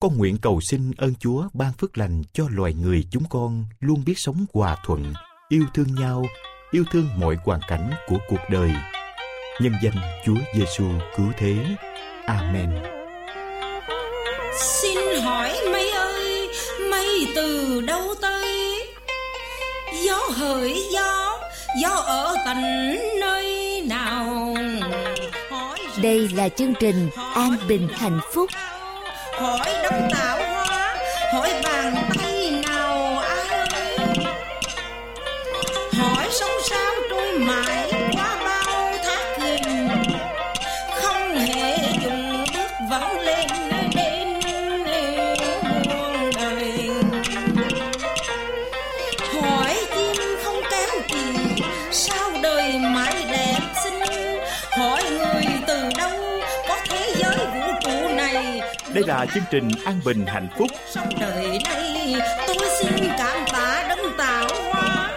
con nguyện cầu xin ơn Chúa ban phước lành cho loài người chúng con luôn biết sống hòa thuận, yêu thương nhau, yêu thương mọi hoàn cảnh của cuộc đời. Nhân danh Chúa Giêsu cứu thế. Amen. Xin hỏi mây ơi, mây từ đâu tới? Gió hỡi gió, gió ở tận nơi nào? Đây là chương trình An Bình Hạnh Phúc hỏi đấng tạo hóa. Hỏi đây là chương trình An Bình Hạnh Phúc. Sống đời này tôi xin cảm tạ đấng tạo hóa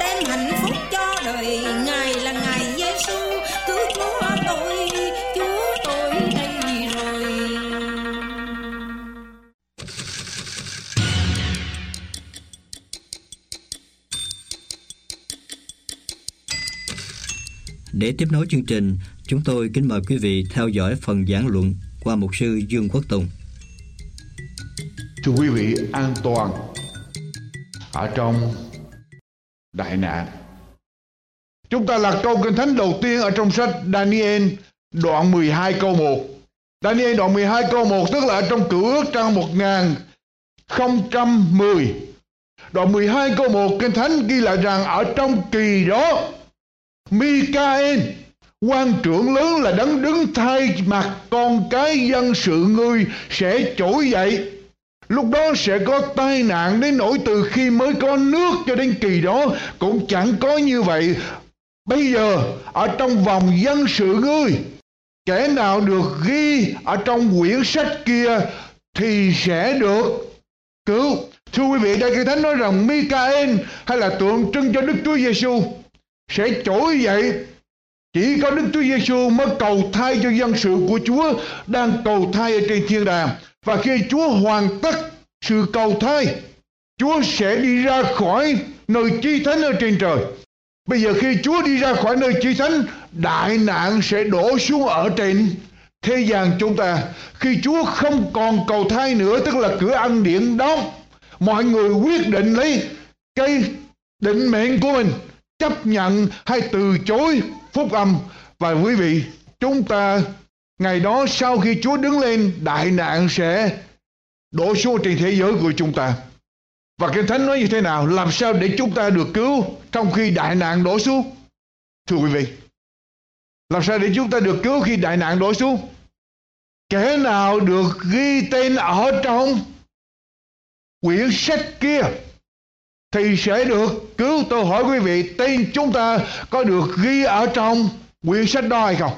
đem hạnh phúc cho đời ngài là ngài Giêsu cứu chúa tôi chúa tôi đây rồi Để tiếp nối chương trình, chúng tôi kính mời quý vị theo dõi phần giảng luận qua mục sư Dương Quốc Tùng. Thưa quý vị, an toàn ở trong đại nạn. Chúng ta là câu kinh thánh đầu tiên ở trong sách Daniel đoạn 12 câu 1. Daniel đoạn 12 câu 1 tức là ở trong cựu ước trang 1010. Đoạn 12 câu 1 kinh thánh ghi lại rằng ở trong kỳ đó Mikael quan trưởng lớn là đấng đứng thay mặt con cái dân sự ngươi sẽ trỗi dậy. Lúc đó sẽ có tai nạn đến nỗi từ khi mới có nước cho đến kỳ đó cũng chẳng có như vậy. Bây giờ, ở trong vòng dân sự ngươi, kẻ nào được ghi ở trong quyển sách kia thì sẽ được cứu. Thưa quý vị đây kinh thánh nói rằng Micael hay là tượng trưng cho Đức Chúa Giêsu sẽ trỗi dậy chỉ có Đức Chúa Giêsu mới cầu thay cho dân sự của Chúa đang cầu thay ở trên thiên đàng. Và khi Chúa hoàn tất sự cầu thay, Chúa sẽ đi ra khỏi nơi chi thánh ở trên trời. Bây giờ khi Chúa đi ra khỏi nơi chi thánh, đại nạn sẽ đổ xuống ở trên thế gian chúng ta. Khi Chúa không còn cầu thay nữa, tức là cửa ăn điện đóng, mọi người quyết định lấy cái định mệnh của mình chấp nhận hay từ chối phúc âm. Và quý vị, chúng ta, ngày đó sau khi Chúa đứng lên, đại nạn sẽ đổ xuống trên thế giới của chúng ta. Và Kinh Thánh nói như thế nào? Làm sao để chúng ta được cứu trong khi đại nạn đổ xuống? Thưa quý vị, làm sao để chúng ta được cứu khi đại nạn đổ xuống? Kẻ nào được ghi tên ở trong quyển sách kia thì sẽ được cứu. Tôi hỏi quý vị, tên chúng ta có được ghi ở trong quyển sách đó hay không?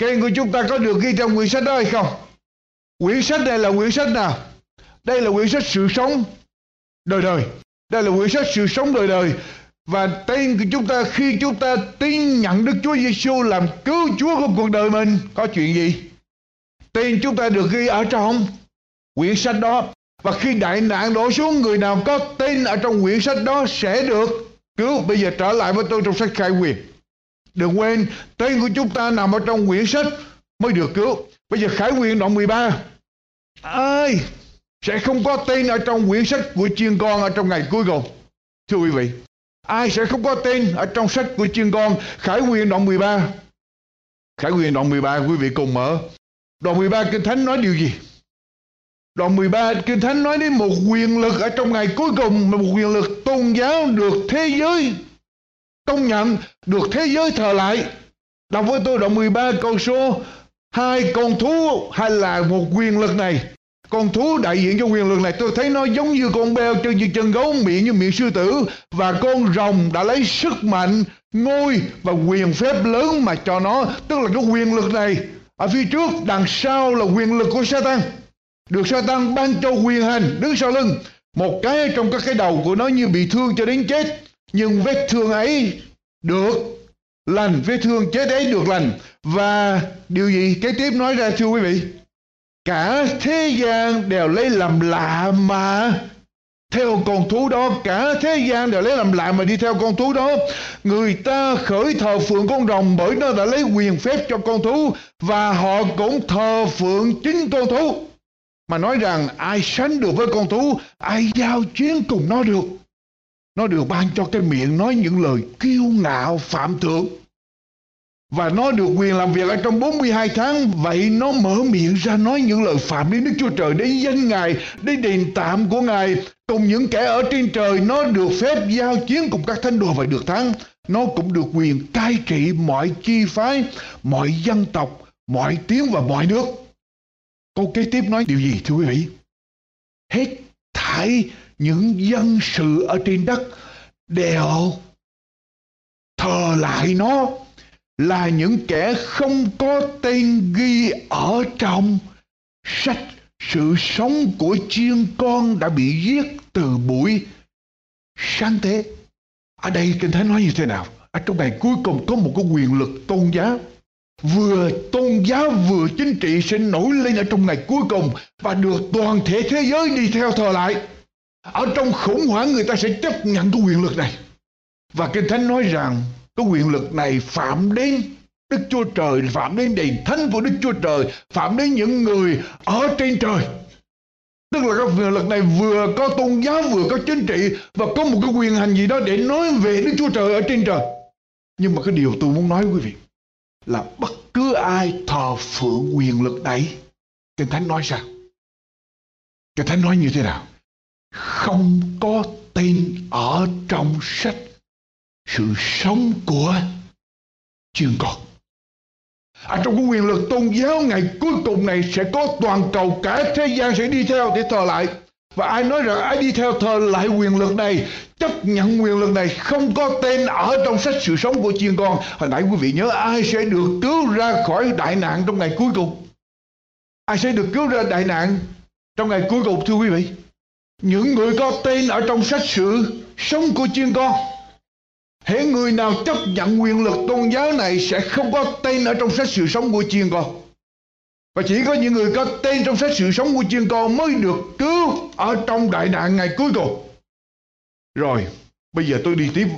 Tên của chúng ta có được ghi trong quyển sách đó hay không? Quyển sách này là quyển sách nào? Đây là quyển sách sự sống đời đời. Đây là quyển sách sự sống đời đời. Và tên của chúng ta, khi chúng ta tin nhận Đức Chúa Giêsu làm cứu Chúa của cuộc đời mình, có chuyện gì? Tên chúng ta được ghi ở trong quyển sách đó và khi đại nạn đổ xuống, người nào có tên ở trong quyển sách đó sẽ được cứu. Bây giờ trở lại với tôi trong sách khai quyền. Đừng quên, tên của chúng ta nằm ở trong quyển sách mới được cứu. Bây giờ khải quyền đoạn 13. Ai sẽ không có tên ở trong quyển sách của chiên con ở trong ngày cuối cùng. Thưa quý vị. Ai sẽ không có tên ở trong sách của chiên con Khải quyền đoạn 13. Khải quyền đoạn 13 quý vị cùng mở. Đoạn 13 Kinh Thánh nói điều gì? Đoạn 13 Kinh Thánh nói đến một quyền lực ở trong ngày cuối cùng một quyền lực tôn giáo được thế giới công nhận, được thế giới thờ lại. Đọc với tôi đoạn 13 câu số hai con thú hay là một quyền lực này? Con thú đại diện cho quyền lực này tôi thấy nó giống như con beo chân như chân gấu miệng như miệng sư tử và con rồng đã lấy sức mạnh ngôi và quyền phép lớn mà cho nó. Tức là cái quyền lực này ở phía trước đằng sau là quyền lực của Satan được Satan ban cho quyền hành đứng sau lưng một cái trong các cái đầu của nó như bị thương cho đến chết. Nhưng vết thương ấy được lành, vết thương chết ấy được lành. Và điều gì? Kế tiếp nói ra, thưa quý vị. Cả thế gian đều lấy làm lạ mà. Theo con thú đó, cả thế gian đều lấy làm lạ mà đi theo con thú đó. Người ta khởi thờ phượng con rồng bởi nó đã lấy quyền phép cho con thú. Và họ cũng thờ phượng chính con thú mà nói rằng ai sánh được với con thú, ai giao chiến cùng nó được. Nó được ban cho cái miệng nói những lời kiêu ngạo, phạm thượng. Và nó được quyền làm việc ở trong 42 tháng. Vậy nó mở miệng ra nói những lời phạm đến Đức Chúa Trời Đến danh Ngài Đến đền tạm của Ngài. Cùng những kẻ ở trên trời, Nó được phép giao chiến cùng các thánh đồ và được thắng. Nó cũng được quyền cai trị mọi chi phái, Mọi dân tộc, Mọi tiếng và mọi nước. Câu kế tiếp nói điều gì, thưa quý vị Hết thải những dân sự ở trên đất đều thờ lại nó là những kẻ không có tên ghi ở trong sách sự sống của chiên con đã bị giết từ buổi sáng thế. Ở đây Kinh Thánh nói như thế nào? Ở trong bài cuối cùng có một cái quyền lực tôn giáo. Vừa tôn giáo vừa chính trị sẽ nổi lên ở trong ngày cuối cùng và được toàn thể thế giới đi theo thờ lại. Ở trong khủng hoảng người ta sẽ chấp nhận cái quyền lực này. Và Kinh Thánh nói rằng cái quyền lực này phạm đến Đức Chúa Trời, phạm đến đền thánh của Đức Chúa Trời, phạm đến những người ở trên trời. Tức là cái quyền lực này vừa có tôn giáo vừa có chính trị và có một cái quyền hành gì đó để nói về Đức Chúa Trời ở trên trời. Nhưng mà cái điều tôi muốn nói quý vị là bất cứ ai thờ phượng quyền lực này, Kinh Thánh nói sao? Kinh Thánh nói như thế nào? Không có tên ở trong sách sự sống của chuyên con. Ở trong cái quyền lực tôn giáo ngày cuối cùng này sẽ có toàn cầu cả thế gian sẽ đi theo để thờ lại. Và ai nói rằng ai đi theo thờ lại quyền lực này, chấp nhận quyền lực này không có tên ở trong sách sự sống của chiên con. Hồi nãy quý vị nhớ ai sẽ được cứu ra khỏi đại nạn trong ngày cuối cùng? Ai sẽ được cứu ra đại nạn trong ngày cuối cùng thưa quý vị? Những người có tên ở trong sách sự sống của chiên con Hễ người nào chấp nhận quyền lực tôn giáo này sẽ không có tên ở trong sách sự sống của chiên con. Và chỉ có những người có tên trong sách sự sống của chiên con mới được cứu ở trong đại nạn ngày cuối cùng. Rồi, bây giờ tôi đi tiếp.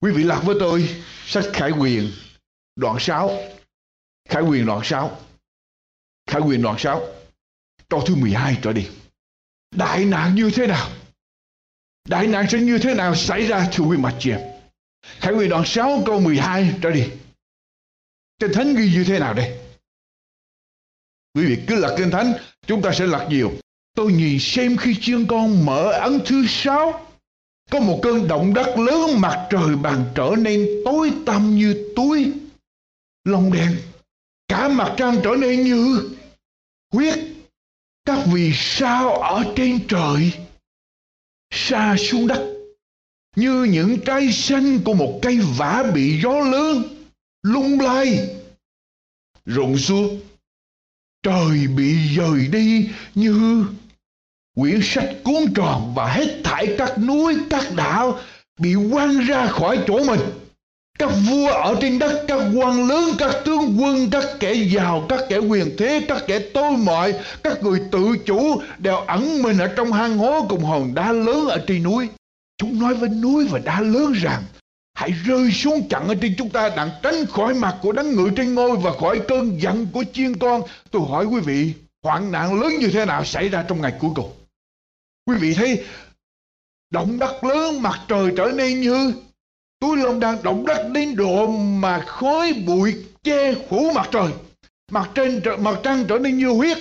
Quý vị lạc với tôi sách Khải Quyền đoạn 6. Khải Quyền đoạn 6. Khải Quyền đoạn 6. Câu thứ 12 trở đi. Đại nạn như thế nào? Đại nạn sẽ như thế nào xảy ra thưa quý mặt chị em? Khải quyền đoạn 6 câu 12 trở đi. trên Thánh ghi như thế nào đây? Quý vị cứ lật Kinh Thánh, chúng ta sẽ lật nhiều. Tôi nhìn xem khi chiên con mở ấn thứ sáu, có một cơn động đất lớn mặt trời bàn trở nên tối tăm như túi lông đen. Cả mặt trăng trở nên như huyết. Các vì sao ở trên trời xa xuống đất như những trái xanh của một cây vả bị gió lớn lung lay rụng xuống trời bị dời đi như quyển sách cuốn tròn và hết thảy các núi, các đảo bị quăng ra khỏi chỗ mình. Các vua ở trên đất, các quan lớn, các tướng quân, các kẻ giàu, các kẻ quyền thế, các kẻ tôi mọi, các người tự chủ đều ẩn mình ở trong hang hố cùng hòn đá lớn ở trên núi. Chúng nói với núi và đá lớn rằng hãy rơi xuống chặn ở trên chúng ta đặng tránh khỏi mặt của đấng ngự trên ngôi và khỏi cơn giận của chiên con tôi hỏi quý vị, hoạn nạn lớn như thế nào xảy ra trong ngày cuối cùng quý vị thấy động đất lớn, mặt trời trở nên như Túi lông đang động đất đến độ mà khói bụi che phủ mặt trời. Mặt trên mặt trăng trở nên như huyết.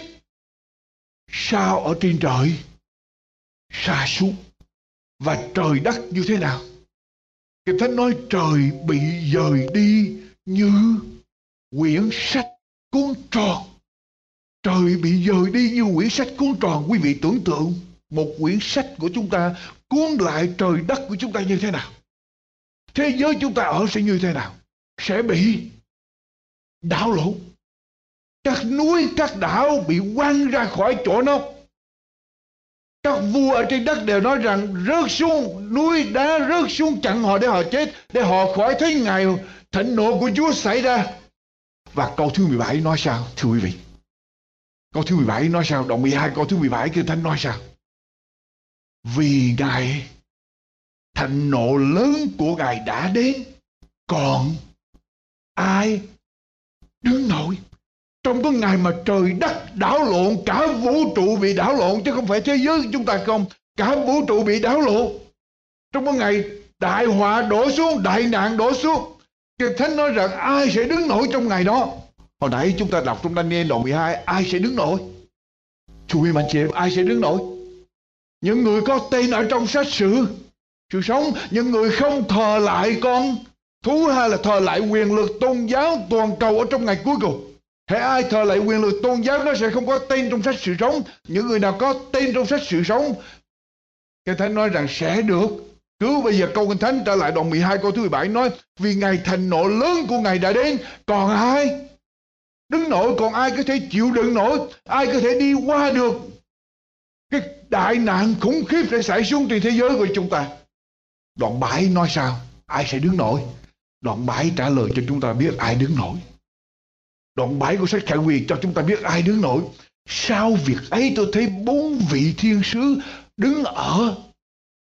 Sao ở trên trời? Xa xuống. Và trời đất như thế nào? Kinh Thánh nói trời bị dời đi như quyển sách cuốn tròn. trời bị dời đi như quyển sách cuốn tròn. Quý vị tưởng tượng một quyển sách của chúng ta cuốn lại trời đất của chúng ta như thế nào? Thế giới chúng ta ở sẽ như thế nào? Sẽ bị đảo lộn. Các núi, các đảo bị quăng ra khỏi chỗ nó các vua ở trên đất đều nói rằng, rớt xuống, núi đá rớt xuống chặn họ để họ chết, để họ khỏi thấy ngày thịnh nộ của Chúa xảy ra. Và câu thứ 17 nói sao, thưa quý vị? Câu thứ 17 nói sao? Đoạn 12 câu thứ 17 kinh thánh nói sao? Vì ngài thịnh nộ lớn của ngài đã đến, còn ai đứng nổi? Trong cái ngày mà trời đất đảo lộn, cả vũ trụ bị đảo lộn, chứ không phải thế giới chúng ta không, cả vũ trụ bị đảo lộn. Trong cái ngày đại họa đổ xuống, đại nạn đổ xuống, Kinh Thánh nói rằng ai sẽ đứng nổi trong ngày đó? Hồi nãy chúng ta đọc trong Daniel đoạn 12 ai sẽ đứng nổi? Chú em anh chị em, ai sẽ đứng nổi? Những người có tên ở trong sách sử, sự sống, những người không thờ lại con thú hay là thờ lại quyền lực tôn giáo toàn cầu ở trong ngày cuối cùng. Hãy ai thờ lại quyền lực tôn giáo, nó sẽ không có tên trong sách sự sống. Những người nào có tên trong sách sự sống. Kinh Thánh nói rằng sẽ được. Cứ bây giờ câu Kinh Thánh trở lại đoạn 12 câu thứ 17 nói, Vì ngày thành nộ lớn của Ngài đã đến, Còn ai Đứng nổi, còn ai có thể chịu đựng nổi Ai có thể đi qua được Cái đại nạn khủng khiếp sẽ xảy xuống trên thế giới của chúng ta Đoạn 7 nói sao Ai sẽ đứng nổi Đoạn 7 trả lời cho chúng ta biết ai đứng nổi Đoạn 7 của sách Khải Quyền cho chúng ta biết ai đứng nổi. Sau việc ấy tôi thấy bốn vị thiên sứ đứng ở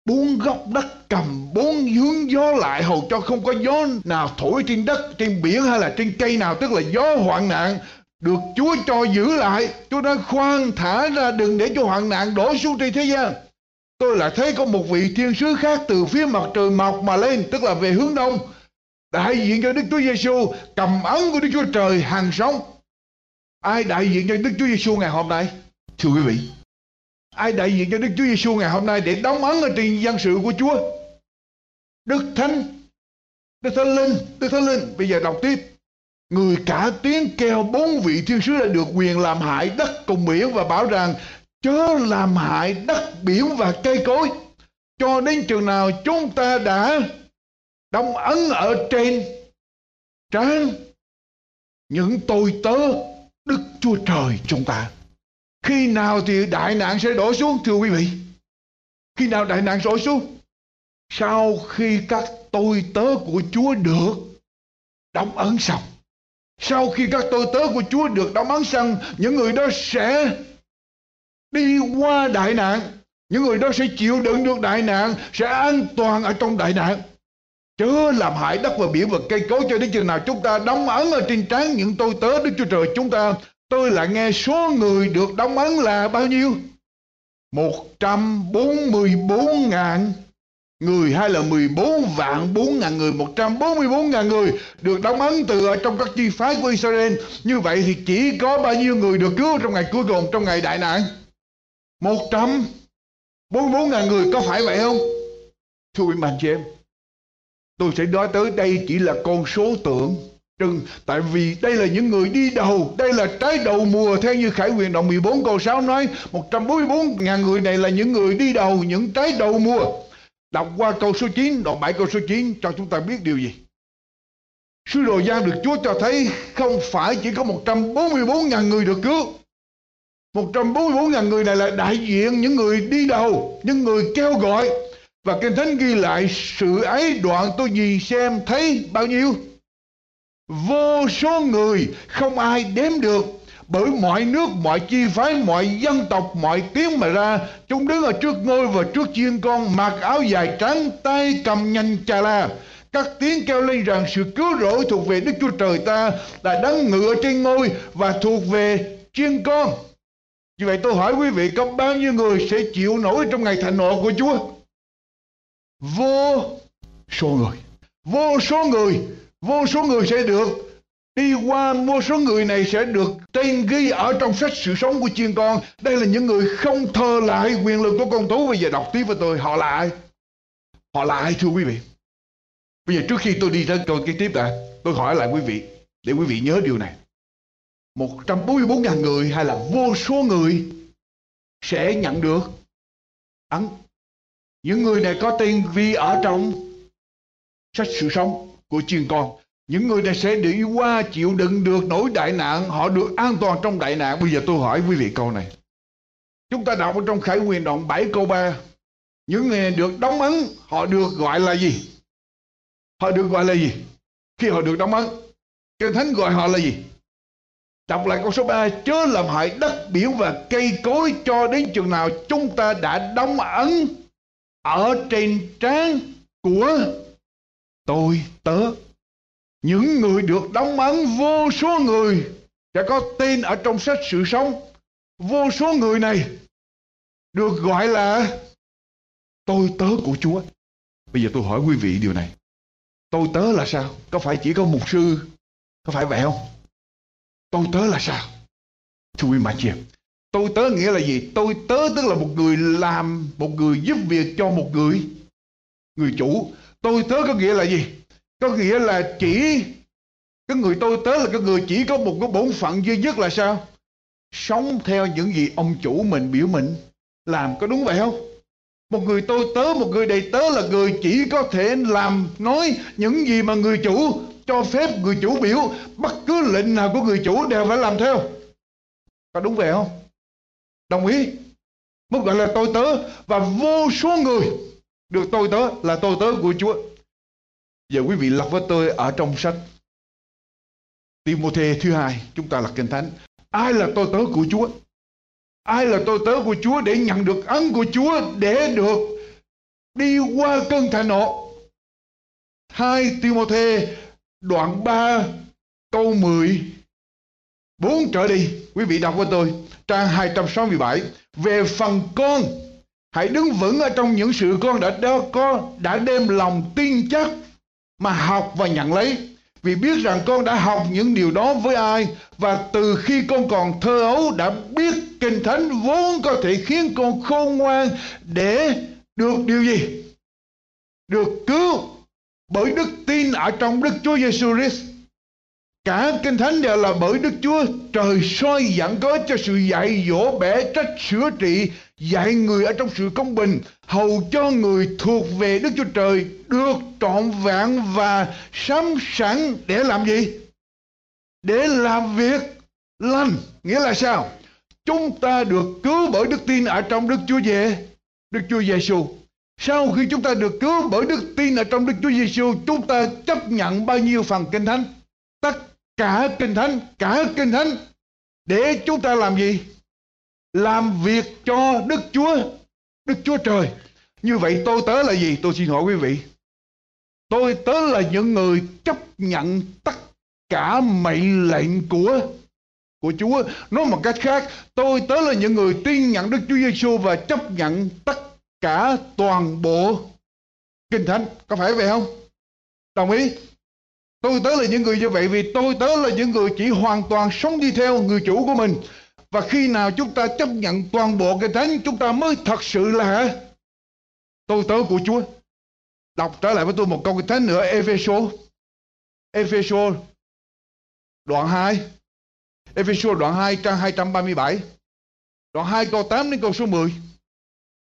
bốn góc đất cầm bốn hướng gió lại hầu cho không có gió nào thổi trên đất, trên biển hay là trên cây nào tức là gió hoạn nạn được Chúa cho giữ lại. Chúa đã khoan thả ra đừng để cho hoạn nạn đổ xuống trên thế gian. Tôi lại thấy có một vị thiên sứ khác từ phía mặt trời mọc mà lên, tức là về hướng đông đại diện cho Đức Chúa Giêsu cầm ấn của Đức Chúa Trời hàng sống. Ai đại diện cho Đức Chúa Giêsu ngày hôm nay? Thưa quý vị, ai đại diện cho Đức Chúa Giêsu ngày hôm nay để đóng ấn ở trên dân sự của Chúa? Đức Thánh Đức Thánh Linh, Đức Thánh Linh. Bây giờ đọc tiếp. Người cả tiếng kêu bốn vị thiên sứ đã được quyền làm hại đất cùng biển và bảo rằng, chớ làm hại đất biển và cây cối. Cho đến chừng nào chúng ta đã đóng ấn ở trên trán những tôi tớ Đức Chúa Trời chúng ta. Khi nào thì đại nạn sẽ đổ xuống thưa quý vị? Khi nào đại nạn đổ xuống? Sau khi các tôi tớ của Chúa được đóng ấn xong. Sau khi các tôi tớ của Chúa được đóng ấn xong, những người đó sẽ đi qua đại nạn. Những người đó sẽ chịu đựng được đại nạn, sẽ an toàn ở trong đại nạn chớ làm hại đất và biển và cây cối cho đến chừng nào chúng ta đóng ấn ở trên trán những tôi tớ, Đức Chúa Trời chúng ta. Tôi lại nghe số người được đóng ấn là bao nhiêu? 144 ngàn người hay là 14 vạn 4 ngàn người? 144 ngàn người được đóng ấn từ ở trong các chi phái của Israel. Như vậy thì chỉ có bao nhiêu người được cứu trong ngày cuối cùng, trong ngày đại nạn? 144 ngàn người. Có phải vậy không? Thưa quý bạn chị em Tôi sẽ nói tới đây chỉ là con số tượng trưng tại vì đây là những người đi đầu, đây là trái đầu mùa. Theo như Khải Quyền đồng 14 câu 6 nói 144.000 người này là những người đi đầu, những trái đầu mùa. Đọc qua câu số 9 đoạn 7 câu số 9 cho chúng ta biết điều gì? Sứ đồ gian được Chúa cho thấy không phải chỉ có 144.000 người được cứu. 144.000 người này là đại diện những người đi đầu, những người kêu gọi và Kinh Thánh ghi lại sự ấy đoạn tôi nhìn xem thấy bao nhiêu? Vô số người không ai đếm được bởi mọi nước, mọi chi phái, mọi dân tộc, mọi tiếng mà ra. Chúng đứng ở trước ngôi và trước chiên con, mặc áo dài trắng, tay cầm nhanh chà la. Các tiếng kêu lên rằng sự cứu rỗi thuộc về Đức Chúa Trời ta là đấng ngựa trên ngôi và thuộc về chiên con. Như vậy tôi hỏi quý vị có bao nhiêu người sẽ chịu nổi trong ngày thành nộ của Chúa? Vô số người. Vô số người. Vô số người sẽ được đi qua, vô số người này sẽ được tên ghi ở trong sách sự sống của chiên con. Đây là những người không thờ lại quyền lực của con thú bây giờ đọc tiếp với tôi, họ là ai? Họ là ai, thưa quý vị? Bây giờ trước khi tôi đi tới câu kế tiếp đã, tôi hỏi lại quý vị, để quý vị nhớ điều này. 144 ngàn người hay là vô số người sẽ nhận được ấn. Những người này có tên vì ở trong sách sự sống của chiên con. Những người này sẽ đi qua chịu đựng được nỗi đại nạn, họ được an toàn trong đại nạn. Bây giờ tôi hỏi quý vị câu này. Chúng ta đọc ở trong Khải Quyền đoạn 7 câu 3. Những người này được đóng ấn, họ được gọi là gì? Họ được gọi là gì? Khi họ được đóng ấn, Kinh Thánh gọi họ là gì? Đọc lại câu số 3 Chớ làm hại đất biển và cây cối Cho đến chừng nào chúng ta đã đóng ấn ở trên trán của tôi tớ, Những người được đóng ấn Vô số người Sẽ có tên ở trong sách sự sống Vô số người này Được gọi là Tôi tớ của Chúa Bây giờ tôi hỏi quý vị điều này Tôi tớ là sao? Có phải chỉ có mục sư? Có phải vậy không? Tôi tớ là sao? Thưa quý bà chị Tôi tớ nghĩa là gì? Tôi tớ tức là một người làm, một người giúp việc cho một người, người chủ. Tôi tớ có nghĩa là gì? Có nghĩa là chỉ, cái người tôi tớ là cái người chỉ có một cái bổn phận duy nhất là sao? Sống theo những gì ông chủ mình biểu mình làm, có đúng vậy không? Một người tôi tớ, một người đầy tớ là người chỉ có thể làm, nói những gì mà người chủ cho phép người chủ biểu bất cứ lệnh nào của người chủ đều phải làm theo có đúng vậy không đồng ý. Mới gọi là tôi tớ và vô số người được tôi tớ là tôi tớ của Chúa. Giờ quý vị lọc với tôi ở trong sách Timothée thứ hai, chúng ta là kinh thánh. Ai là tôi tớ của Chúa? Ai là tôi tớ của Chúa để nhận được ân của Chúa để được đi qua cơn thịnh nộ? Hai Timothée đoạn 3 câu 10 4 trở đi. Quý vị đọc với tôi trang 267 về phần con hãy đứng vững ở trong những sự con đã đeo, có đã đem lòng tin chắc mà học và nhận lấy vì biết rằng con đã học những điều đó với ai và từ khi con còn thơ ấu đã biết kinh thánh vốn có thể khiến con khôn ngoan để được điều gì được cứu bởi đức tin ở trong Đức Chúa Giêsu Christ. Cả Kinh Thánh đều là bởi Đức Chúa trời soi dẫn có cho sự dạy dỗ bẻ trách sửa trị dạy người ở trong sự công bình hầu cho người thuộc về Đức Chúa Trời được trọn vẹn và sắm sẵn để làm gì? Để làm việc lành. Nghĩa là sao? Chúng ta được cứu bởi đức tin ở trong Đức Chúa về Đức Chúa Giêsu. Sau khi chúng ta được cứu bởi đức tin ở trong Đức Chúa Giêsu, chúng ta chấp nhận bao nhiêu phần kinh thánh? Tất cả kinh thánh, cả kinh thánh để chúng ta làm gì? Làm việc cho Đức Chúa, Đức Chúa Trời. Như vậy tôi tớ là gì? Tôi xin hỏi quý vị. Tôi tớ là những người chấp nhận tất cả mệnh lệnh của của Chúa. Nói một cách khác, tôi tớ là những người tin nhận Đức Chúa Giêsu và chấp nhận tất cả toàn bộ kinh thánh có phải vậy không đồng ý tôi tớ là những người như vậy vì tôi tớ là những người chỉ hoàn toàn sống đi theo người chủ của mình. Và khi nào chúng ta chấp nhận toàn bộ cái thánh, chúng ta mới thật sự là tôi tớ của Chúa. Đọc trở lại với tôi một câu cái thánh nữa, Epheso. Epheso đoạn 2 Epheso đoạn 2 trang 237 đoạn 2 câu 8 đến câu số 10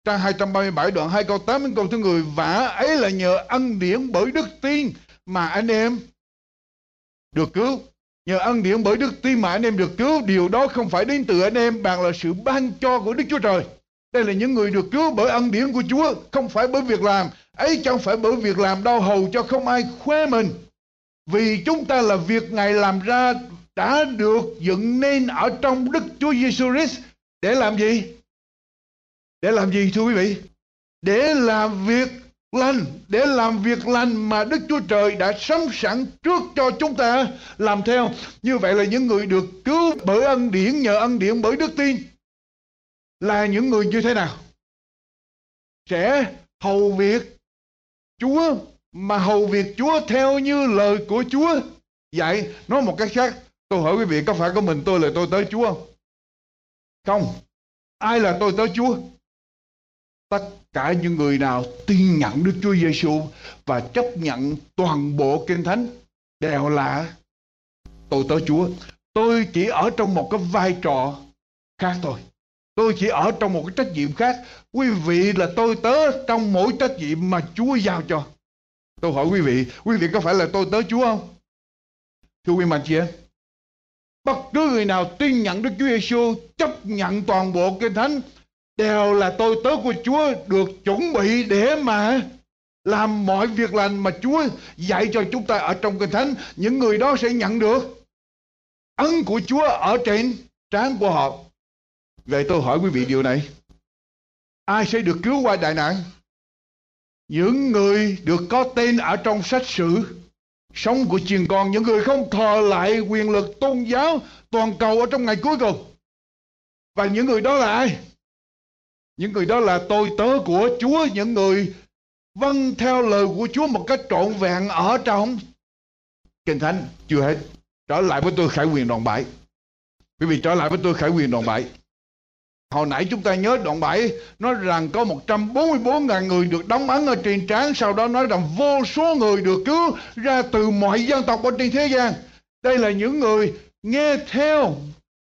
Trang 237 đoạn 2 câu 8 đến câu thứ người Vả ấy là nhờ ân điển bởi đức tin mà anh em được cứu. Nhờ ân điển bởi đức tin mà anh em được cứu. Điều đó không phải đến từ anh em bằng là sự ban cho của Đức Chúa Trời. Đây là những người được cứu bởi ân điển của Chúa. Không phải bởi việc làm. Ấy chẳng phải bởi việc làm đau hầu cho không ai khoe mình. Vì chúng ta là việc Ngài làm ra đã được dựng nên ở trong Đức Chúa Giêsu Christ để làm gì? Để làm gì, thưa quý vị? Để làm việc lành, để làm việc lành mà Đức Chúa Trời đã sắm sẵn trước cho chúng ta làm theo. Như vậy là những người được cứu bởi ân điển, nhờ ân điển bởi đức tin. Là những người như thế nào? Sẽ hầu việc Chúa mà hầu việc Chúa theo như lời của Chúa. Vậy, nói một cách khác, tôi hỏi quý vị có phải có mình tôi là tôi tới Chúa không? Không. Ai là tôi tới Chúa? Tất cả những người nào tin nhận Đức Chúa Giêsu và chấp nhận toàn bộ kinh thánh đều là tôi tớ Chúa. tôi chỉ ở trong một cái vai trò khác thôi. Tôi chỉ ở trong một cái trách nhiệm khác. Quý vị là tôi tớ trong mỗi trách nhiệm mà chúa giao cho. Tôi hỏi quý vị quý vị có phải là tôi tớ chúa không? Thưa quý mạnh chị em, bất cứ người nào tin nhận Đức Chúa Giêsu chấp nhận toàn bộ kinh thánh đều là tôi tớ của Chúa được chuẩn bị để mà làm mọi việc lành mà Chúa dạy cho chúng ta ở trong kinh thánh. Những người đó sẽ nhận được ân của Chúa ở trên trán của họ. Vậy tôi hỏi quý vị điều này. Ai sẽ được cứu qua đại nạn? Những người được có tên ở trong sách sử sống của truyền con, những người không thờ lại quyền lực tôn giáo toàn cầu ở trong ngày cuối cùng. Và những người đó là ai? Những người đó là tôi tớ của chúa, những người vâng theo lời của chúa một cách trọn vẹn ở trong kinh thánh chưa hết trở lại với tôi khải quyền đoạn 7 quý vị trở lại với tôi khải quyền đoạn 7 Hồi nãy chúng ta nhớ đoạn 7 nói rằng có 144.000 người được đóng ấn ở trên trán. Sau đó nói rằng vô số người được cứu ra từ mọi dân tộc ở trên thế gian. Đây là những người nghe theo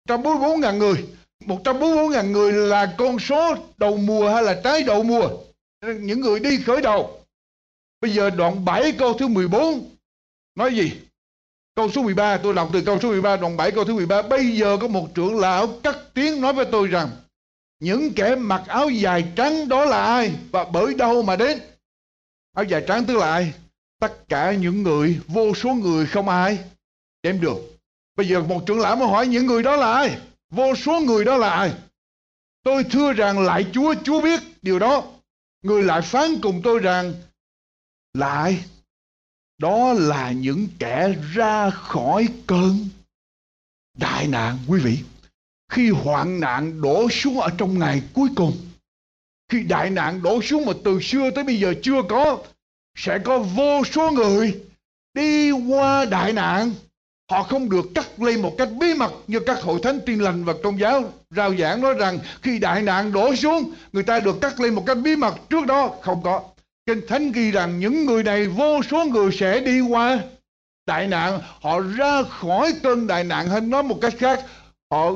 144.000 người. 144.000 người là con số đầu mùa hay là trái đầu mùa. Những người đi khởi đầu. Bây giờ đoạn 7 câu thứ 14 nói gì? Câu số 13 tôi đọc từ câu số 13 đoạn 7 câu thứ 13 Bây giờ có một trưởng lão cắt tiếng nói với tôi rằng, những kẻ mặc áo dài trắng đó là ai và bởi đâu mà đến áo dài trắng tức là ai tất cả những người, vô số người không ai Đem được bây giờ một trưởng lão mới hỏi, những người đó là ai vô số người đó là ai? Tôi thưa rằng lại chúa chúa biết điều đó. Người lại phán cùng tôi rằng lại đó là những kẻ ra khỏi cơn đại nạn. Quý vị, khi hoạn nạn đổ xuống ở trong ngày cuối cùng, khi đại nạn đổ xuống mà từ xưa tới bây giờ chưa có, sẽ có vô số người đi qua đại nạn họ không được cắt lên một cách bí mật như các hội thánh tin lành và tôn giáo rao giảng nói rằng khi đại nạn đổ xuống người ta được cắt lên một cách bí mật trước đó không có kinh thánh ghi rằng những người này vô số người sẽ đi qua đại nạn họ ra khỏi cơn đại nạn hay nói một cách khác họ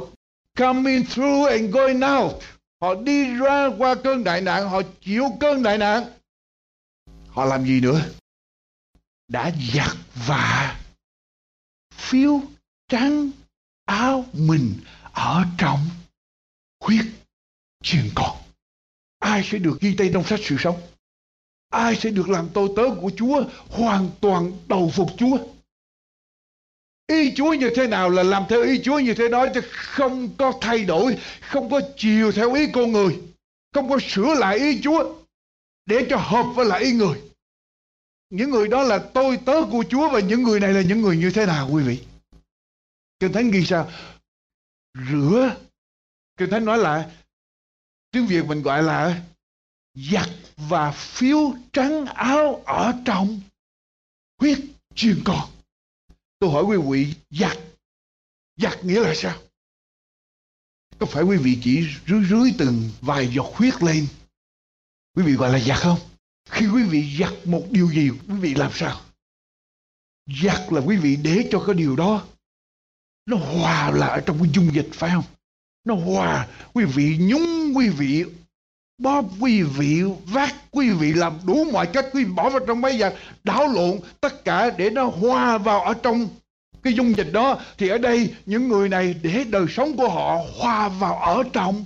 coming through and going out. Họ đi ra qua cơn đại nạn, họ chịu cơn đại nạn. Họ làm gì nữa? Đã giặt và phiêu trắng áo mình ở trong huyết chiên con. Ai sẽ được ghi tên trong sách sự sống? Ai sẽ được làm tôi tớ của Chúa hoàn toàn đầu phục Chúa? Ý Chúa như thế nào là làm theo ý Chúa như thế đó chứ không có thay đổi, không có chiều theo ý con người, không có sửa lại ý Chúa để cho hợp với lại ý người. Những người đó là tôi, tớ, của Chúa và những người này là những người như thế nào, quý vị? Kinh Thánh ghi sao? Rửa. Kinh Thánh nói là, tiếng Việt mình gọi là giặt và phiếu trắng áo ở trong huyết chiên con. Tôi hỏi quý vị, giặt. Giặt nghĩa là sao? Có phải quý vị chỉ rưới rưới từng vài giọt huyết lên? Quý vị gọi là giặt không? Khi quý vị giặt một điều gì, quý vị làm sao? Giặt là quý vị để cho cái điều đó nó hòa lại trong cái dung dịch phải không? Nó hòa, quý vị nhúng, quý vị bóp quý vị vác quý vị làm đủ mọi cách quý vị bỏ vào trong máy giặt đảo lộn tất cả để nó hòa vào ở trong cái dung dịch đó thì ở đây những người này để đời sống của họ hòa vào ở trong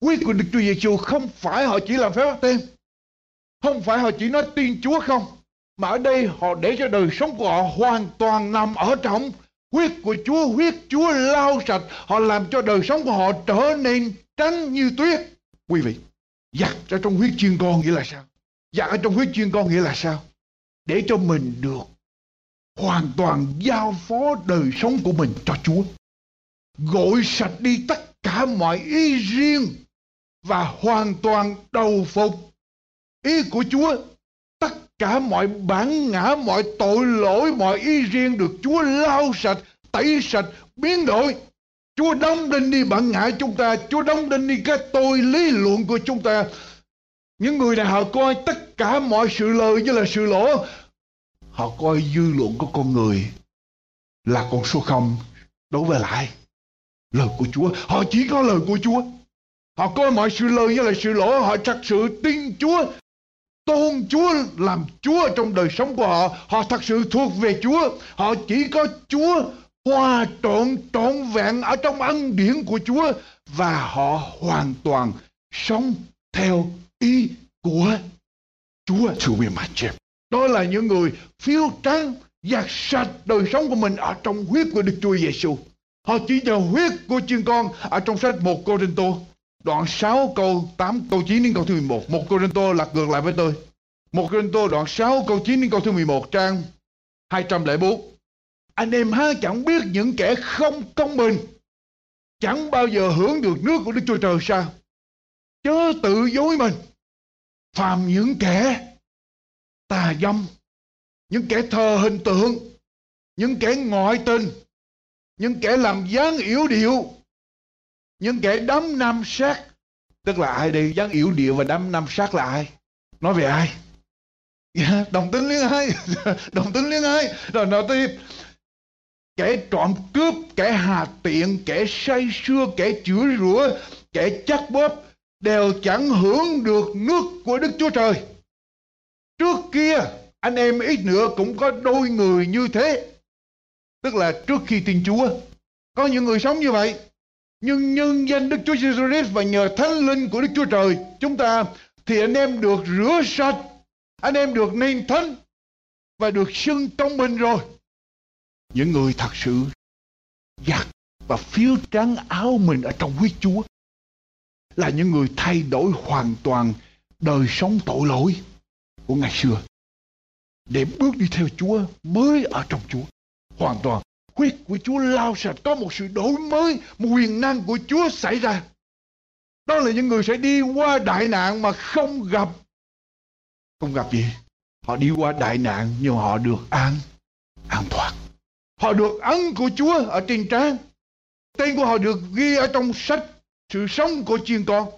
quý của Đức Chúa Giêsu không phải họ chỉ làm phép bắt tên không phải họ chỉ nói tin Chúa không, mà ở đây họ để cho đời sống của họ hoàn toàn nằm ở trong huyết của Chúa huyết Chúa lau sạch họ làm cho đời sống của họ trở nên trắng như tuyết quý vị, Giặt ra trong huyết chiên con nghĩa là sao? Giặt ở trong huyết chiên con nghĩa là sao? Để cho mình được hoàn toàn giao phó đời sống của mình cho Chúa. Gội sạch đi tất cả mọi ý riêng và hoàn toàn đầu phục ý của Chúa. Tất cả mọi bản ngã, mọi tội lỗi, mọi ý riêng được Chúa lau sạch, tẩy sạch, biến đổi Chúa đóng đinh đi bản ngã chúng ta, Chúa đóng đinh đi cái tôi lý luận của chúng ta. Những người này họ coi tất cả mọi sự lời như là sự lỗ. Họ coi dư luận của con người là con số không, đối với lại lời của Chúa. Họ chỉ có lời của Chúa. Họ coi mọi sự lời như là sự lỗ Họ thật sự tin Chúa. Tôn Chúa làm Chúa trong đời sống của họ. Họ thật sự thuộc về Chúa. Họ chỉ có Chúa hòa trộn trọn vẹn ở trong ân điển của Chúa. Và họ hoàn toàn sống theo ý của Chúa. Thưa quý chị đó là những người phiêu trắng giặt sạch đời sống của mình ở trong huyết của Đức Chúa Giêsu. Họ chỉ nhờ huyết của chiên con ở trong sách 1 Cô Rinh Tô đoạn 6 câu 8 câu 9 đến câu thứ 11. Một Cô Rinh Tô lật ngược lại với tôi. Một Cô Rinh Tô đoạn 6 câu 9 đến câu thứ 11 trang 204. Anh em ha chẳng biết những kẻ không công bình chẳng bao giờ hưởng được nước của Đức Chúa Trời sao? Chớ tự dối mình. Phàm những kẻ tà dâm, những kẻ thờ hình tượng, những kẻ ngoại tình, những kẻ làm dáng yếu điệu, những kẻ đắm nam sát. Tức là ai đây? dân yếu điệu và đắm nam sát là ai? Nói về ai? Yeah, đồng tính liên ai đồng tính liên ai rồi nói tiếp kẻ trộm cướp kẻ hà tiện kẻ say sưa kẻ chửi rủa kẻ chắc bóp đều chẳng hưởng được nước của đức chúa trời trước kia anh em ít nữa cũng có đôi người như thế tức là trước khi tin Chúa có những người sống như vậy nhưng nhân danh Đức Chúa Jesus Christ và nhờ Thánh Linh của Đức Chúa Trời, chúng ta thì anh em được rửa sạch, anh em được nên thánh và được xưng công bình rồi. Những người thật sự giặt và phiếu trắng áo mình ở trong huyết Chúa là những người thay đổi hoàn toàn đời sống tội lỗi của ngày xưa để bước đi theo Chúa mới ở trong Chúa hoàn toàn huyết của Chúa lao sạch có một sự đổi mới, một quyền năng của Chúa xảy ra. Đó là những người sẽ đi qua đại nạn mà không gặp. Không gặp gì. Họ đi qua đại nạn nhưng họ được an an toàn. Họ được ấn của Chúa ở trên trán. Tên của họ được ghi ở trong sách sự sống của chiên con.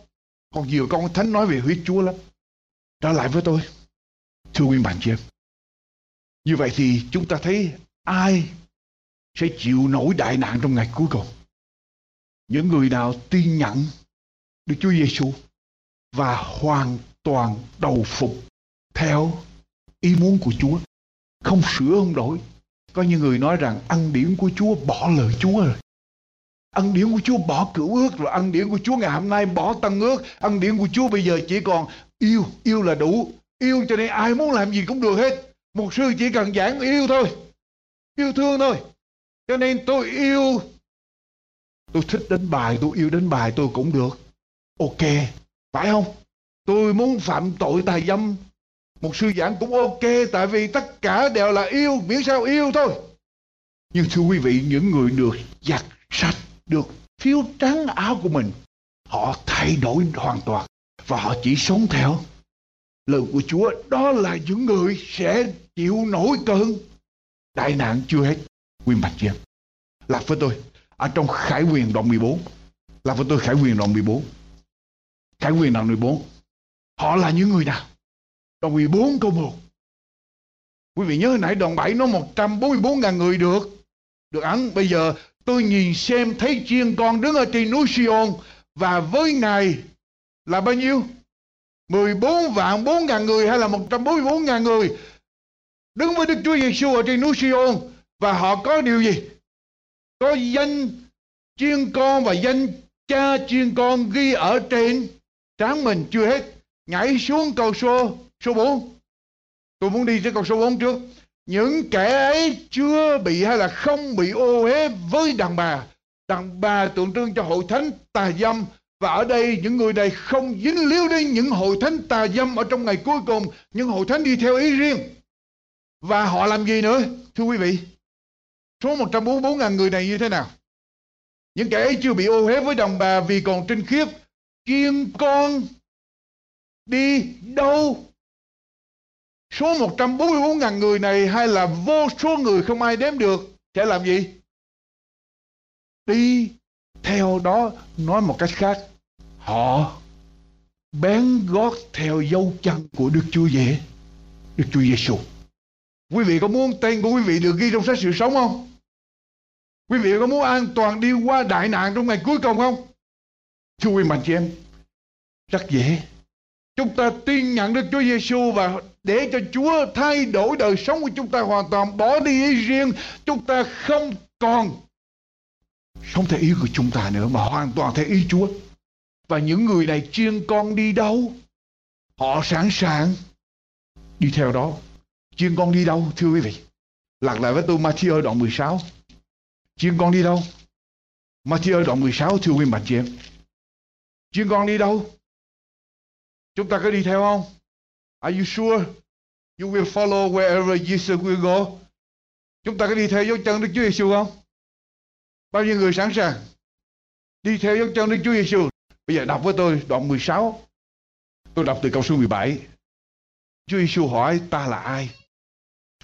Còn nhiều con thánh nói về huyết Chúa lắm. Trở lại với tôi, thưa quý bạn chị em. Như vậy thì chúng ta thấy ai sẽ chịu nổi đại nạn trong ngày cuối cùng. Những người nào tin nhận Đức Chúa Giêsu và hoàn toàn đầu phục theo ý muốn của Chúa. Không sửa không đổi. Có những người nói rằng ăn điển của Chúa bỏ lời Chúa rồi. Ăn điển của Chúa bỏ cửu ước rồi ăn điển của Chúa ngày hôm nay bỏ tăng ước. Ăn điển của Chúa bây giờ chỉ còn yêu, yêu là đủ. Yêu cho nên ai muốn làm gì cũng được hết. Một sư chỉ cần giảng yêu thôi. Yêu thương thôi. Cho nên tôi yêu. Tôi thích đánh bài, tôi yêu đánh bài tôi cũng được. Ok. Phải không? Tôi muốn phạm tội tài dâm. Một sư giảng cũng ok. Tại vì tất cả đều là yêu. Miễn sao yêu thôi. Nhưng thưa quý vị, những người được giặt sạch, được phiếu trắng áo của mình, họ thay đổi hoàn toàn và họ chỉ sống theo lời của Chúa. Đó là những người sẽ chịu nổi cơn đại nạn chưa hết quy mạch chưa lạc với tôi. Ở trong khải quyền đoạn 14 lạc với tôi khải quyền đoạn 14 khải quyền đoạn 14 họ là những người nào? Đoạn 14 câu 1 quý vị nhớ hồi nãy đoạn 7 nó 144.000 người được. Được ấn bây giờ tôi nhìn xem thấy chiên con đứng ở trên núi Sion. Và với ngài là bao nhiêu? 14 vạn 4 ngàn người hay là 144 ngàn người? Đứng với Đức Chúa Giêsu ở trên núi Sion và họ có điều gì? Có danh chuyên con và danh cha chuyên con ghi ở trên trán mình chưa hết. Nhảy xuống câu số số 4. Tôi muốn đi tới câu số 4 trước. Những kẻ ấy chưa bị hay là không bị ô uế với đàn bà. Đàn bà tượng trưng cho hội thánh tà dâm và ở đây những người này không dính líu đến những hội thánh tà dâm ở trong ngày cuối cùng, những hội thánh đi theo ý riêng. Và họ làm gì nữa? Thưa quý vị, số 144.000 người này như thế nào? Những kẻ ấy chưa bị ô uế với đồng bà vì còn trinh khiết. Chiên con đi đâu? Số 144.000 người này hay là vô số người không ai đếm được sẽ làm gì? Đi theo đó, nói một cách khác họ bén gót theo dấu chân của Đức Chúa Giê, Đức Chúa Giêsu Quý vị có muốn tên của quý vị được ghi trong sách sự sống không? Quý vị có muốn an toàn đi qua đại nạn trong ngày cuối cùng không? Thưa quý mạnh chị em, rất dễ. Chúng ta tin nhận Đức Chúa Giêsu và để cho Chúa thay đổi đời sống của chúng ta hoàn toàn bỏ đi ý riêng. Chúng ta không còn sống theo ý của chúng ta nữa mà hoàn toàn theo ý Chúa. Và những người này chiên con đi đâu? Họ sẵn sàng đi theo đó. Chiên con đi đâu thưa quý vị? Lặp lại với tôi Matthew đoạn 16. Chiên con đi đâu? Matthew đoạn 16 thưa quý mạnh chị em. Chiên con đi đâu? Chúng ta có đi theo không? Are you sure? You will follow wherever Jesus will go. Chúng ta có đi theo dấu chân Đức Chúa Giêsu không? Bao nhiêu người sẵn sàng đi theo dấu chân Đức Chúa Giêsu? Bây giờ đọc với tôi đoạn 16. Tôi đọc từ câu số 17. Chúa Giêsu hỏi, ta là ai?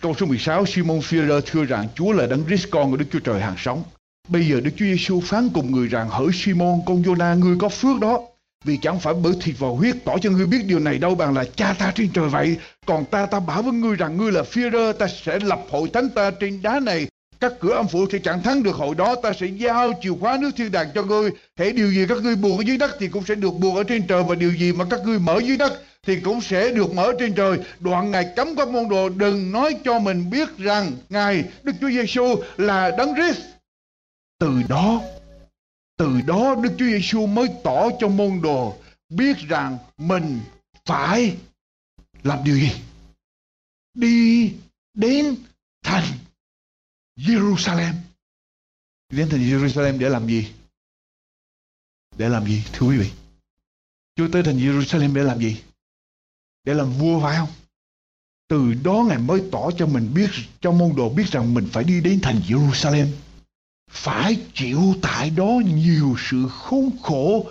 Câu số 16 Simon Führer thưa rằng Chúa là đấng Christ, con của Đức Chúa Trời hàng sống. Bây giờ Đức Chúa Giêsu phán cùng người rằng, hỡi Simon, con Jonah, ngươi có phước đó vì chẳng phải bởi thịt và huyết tỏ cho ngươi biết điều này đâu bằng là cha ta trên trời vậy. Còn ta ta bảo với ngươi rằng, ngươi là phi ta sẽ lập hội thánh ta trên đá này. Các cửa âm phủ sẽ chẳng thắng được hội đó, ta sẽ giao chìa khóa nước thiên đàng cho ngươi. Hãy điều gì các ngươi buộc ở dưới đất thì cũng sẽ được buộc ở trên trời, và điều gì mà các ngươi mở dưới đất thì cũng sẽ được mở trên trời. Đoạn Ngài cấm các môn đồ, đừng nói cho mình biết rằng Ngài, Đức Chúa Giêsu là Đấng Christ. Từ đó từ đó Đức Chúa Giêsu mới tỏ cho môn đồ biết rằng mình phải làm điều gì? Đi đến thành Jerusalem. Đến thành Jerusalem để làm gì? Để làm gì, thưa quý vị? Chúa tới thành Jerusalem để làm gì? Để làm vua phải không? Từ đó Ngài mới tỏ cho mình biết, cho môn đồ biết rằng mình phải đi đến thành Jerusalem phải chịu tại đó nhiều sự khốn khổ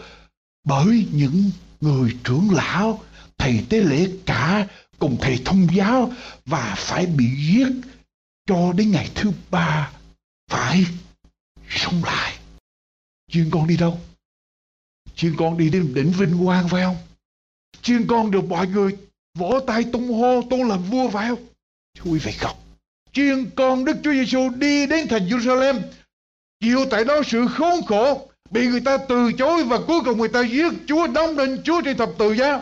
bởi những người trưởng lão, thầy tế lễ cả cùng thầy thông giáo và phải bị giết cho đến ngày thứ ba phải sống lại. Chiên con đi đâu? Chiên con đi đến đỉnh vinh quang phải không? Chiên con được mọi người vỗ tay tung hô, tôi làm vua phải không? Thưa quý vị không? Chiên con Đức Chúa Giêsu đi đến thành Jerusalem chịu tại đó sự khốn khổ, bị người ta từ chối và cuối cùng người ta giết Chúa, đóng đinh Chúa trên thập tự giá.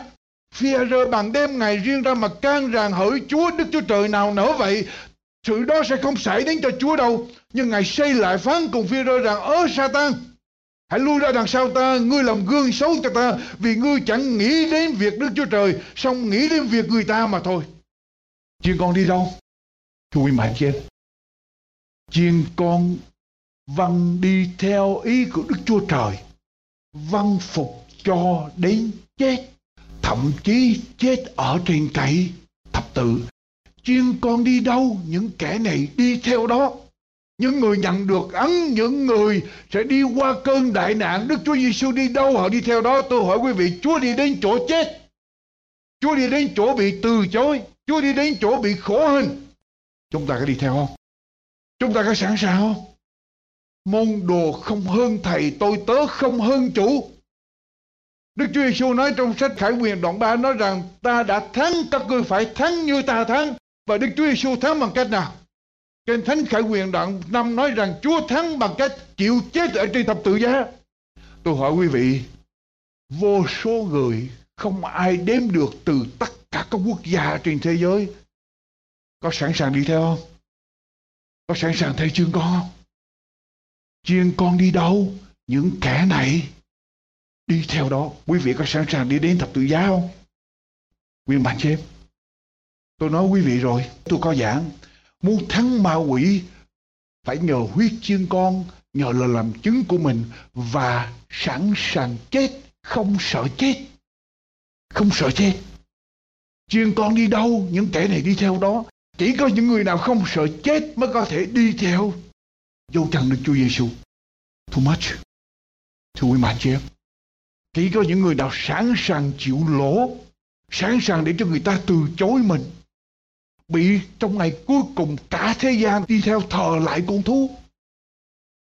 Phi rơ bằng đêm ngày riêng ra mà can rằng hỡi Chúa, Đức Chúa Trời nào nỡ vậy sự đó sẽ không xảy đến cho Chúa đâu. Nhưng Ngài xây lại phán cùng phi rơ rằng ớ Satan Hãy lui ra đằng sau ta, ngươi làm gương xấu cho ta, vì ngươi chẳng nghĩ đến việc Đức Chúa Trời, xong nghĩ đến việc người ta mà thôi. Chiên con đi đâu? Thưa quý mạnh chị Chiên con vâng đi theo ý của Đức Chúa Trời, vâng phục cho đến chết, thậm chí chết ở trên cậy thập tự. Chiên con đi đâu, những kẻ này đi theo đó. Những người nhận được ấn, những người sẽ đi qua cơn đại nạn. Đức Chúa Giêsu đi đâu họ đi theo đó. Tôi hỏi quý vị, Chúa đi đến chỗ chết. Chúa đi đến chỗ bị từ chối. Chúa đi đến chỗ bị khổ hình. Chúng ta có đi theo không? Chúng ta có sẵn sàng không? môn đồ không hơn thầy tôi tớ không hơn chủ Đức Chúa Giêsu nói trong sách Khải Quyền đoạn 3 nói rằng ta đã thắng các ngươi phải thắng như ta thắng và Đức Chúa Giêsu thắng bằng cách nào? Trên Thánh Khải Quyền đoạn 5 nói rằng Chúa thắng bằng cách chịu chết ở trên thập tự giá. Tôi hỏi quý vị, vô số người không ai đếm được từ tất cả các quốc gia trên thế giới. Có sẵn sàng đi theo không? Có sẵn sàng theo chương con không? chiên con đi đâu những kẻ này đi theo đó quý vị có sẵn sàng đi đến thập tự giá không quyền bạn chém tôi nói quý vị rồi tôi có giảng muốn thắng ma quỷ phải nhờ huyết chiên con nhờ lời làm chứng của mình và sẵn sàng chết không sợ chết. Không sợ chết. Chiên con đi đâu những kẻ này đi theo đó. Chỉ có những người nào không sợ chết mới có thể đi theo. Dấu chân Đức Chúa Giêsu. Too much. Thưa quý bạn chị em, chỉ có những người nào sẵn sàng chịu lỗ, sẵn sàng để cho người ta từ chối mình, bị trong ngày cuối cùng cả thế gian đi theo thờ lại con thú.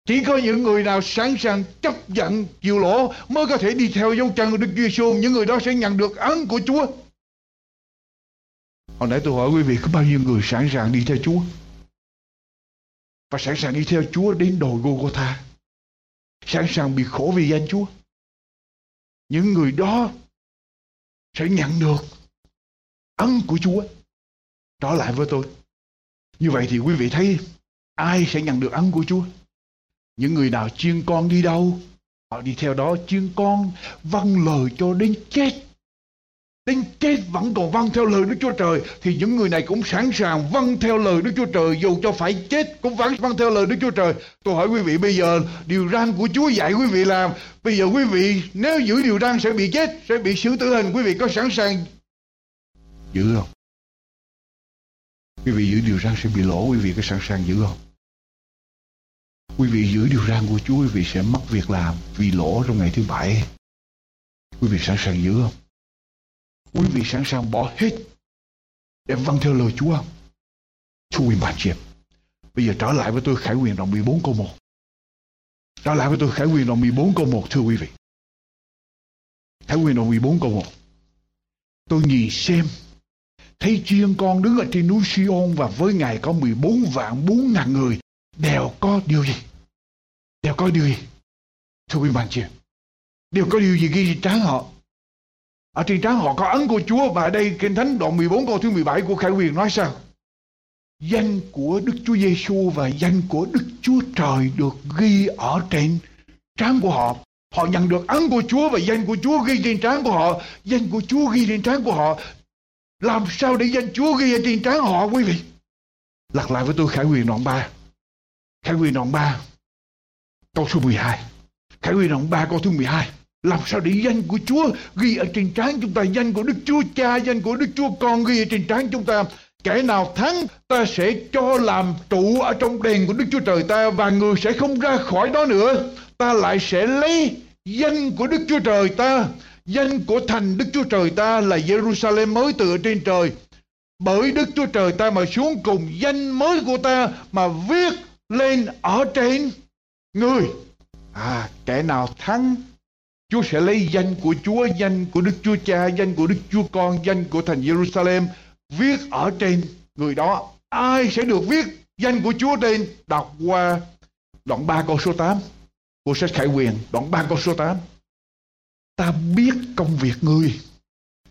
Chỉ có những người nào sẵn sàng chấp nhận chịu lỗ mới có thể đi theo dấu chân của Đức Giêsu. Những người đó sẽ nhận được ấn của Chúa. Hồi nãy tôi hỏi quý vị, có bao nhiêu người sẵn sàng đi theo Chúa? và sẵn sàng đi theo Chúa đến đồi Gô-gô-tha. Sẵn sàng bị khổ vì danh Chúa. Những người đó sẽ nhận được ân của Chúa trở lại với tôi. Như vậy thì quý vị thấy ai sẽ nhận được ân của Chúa? Những người nào chiên con đi đâu, họ đi theo đó chiên con vâng lời cho đến chết đến chết vẫn còn vâng theo lời Đức Chúa Trời thì những người này cũng sẵn sàng vâng theo lời Đức Chúa Trời dù cho phải chết cũng vẫn vâng theo lời Đức Chúa Trời. Tôi hỏi quý vị bây giờ điều răn của Chúa dạy quý vị làm bây giờ quý vị nếu giữ điều răn sẽ bị chết sẽ bị xử tử hình quý vị có sẵn sàng giữ không? Quý vị giữ điều răn sẽ bị lỗ, quý vị có sẵn sàng giữ không? Quý vị giữ điều răn của Chúa, quý vị sẽ mất việc làm vì lỗ trong ngày thứ bảy. Quý vị sẵn sàng giữ không? Quý vị sẵn sàng bỏ hết để vâng theo lời Chúa không? Thưa quý bạn chị Bây giờ trở lại với tôi Khải Quyền đoạn 14 câu 1. Trở lại với tôi Khải Quyền đoạn 14 câu 1 thưa quý vị. Khải Quyền đoạn 14 câu 1. Tôi nhìn xem thấy chiên con đứng ở trên núi Sion và với ngài có 14 vạn 4 ngàn người, đều có điều gì? Đều có điều gì? Thưa quý bạn chị, Đều có điều gì ghi trên trán họ? Ở trên trán họ có ấn của Chúa và ở đây Kinh Thánh đoạn 14 câu thứ 17 của Khải Quyền nói sao? Danh của Đức Chúa Giêsu và danh của Đức Chúa Trời được ghi ở trên trán của họ. Họ nhận được ấn của Chúa và danh của Chúa ghi trên trán của họ. Danh của Chúa ghi trên trán của họ. Làm sao để danh Chúa ghi ở trên trán họ quý vị? lặp lại với tôi Khải Quyền đoạn 3. Khải Quyền đoạn 3 câu số 12. Khải Quyền đoạn 3 câu thứ 12. Làm sao để danh của Chúa ghi ở trên trán chúng ta, danh của Đức Chúa Cha, danh của Đức Chúa Con ghi ở trên trán chúng ta. Kẻ nào thắng ta sẽ cho làm trụ ở trong đền của Đức Chúa Trời ta và người sẽ không ra khỏi đó nữa. Ta lại sẽ lấy danh của Đức Chúa Trời ta, danh của thành Đức Chúa Trời ta là Jerusalem mới tựa trên trời. Bởi Đức Chúa Trời ta mà xuống cùng danh mới của ta mà viết lên ở trên người. À, kẻ nào thắng Chúa sẽ lấy danh của Chúa, danh của Đức Chúa Cha, danh của Đức Chúa Con, danh của thành Jerusalem viết ở trên người đó. Ai sẽ được viết danh của Chúa trên? Đọc qua đoạn 3 câu số 8 của sách Khải Quyền, đoạn 3 câu số 8. Ta biết công việc ngươi.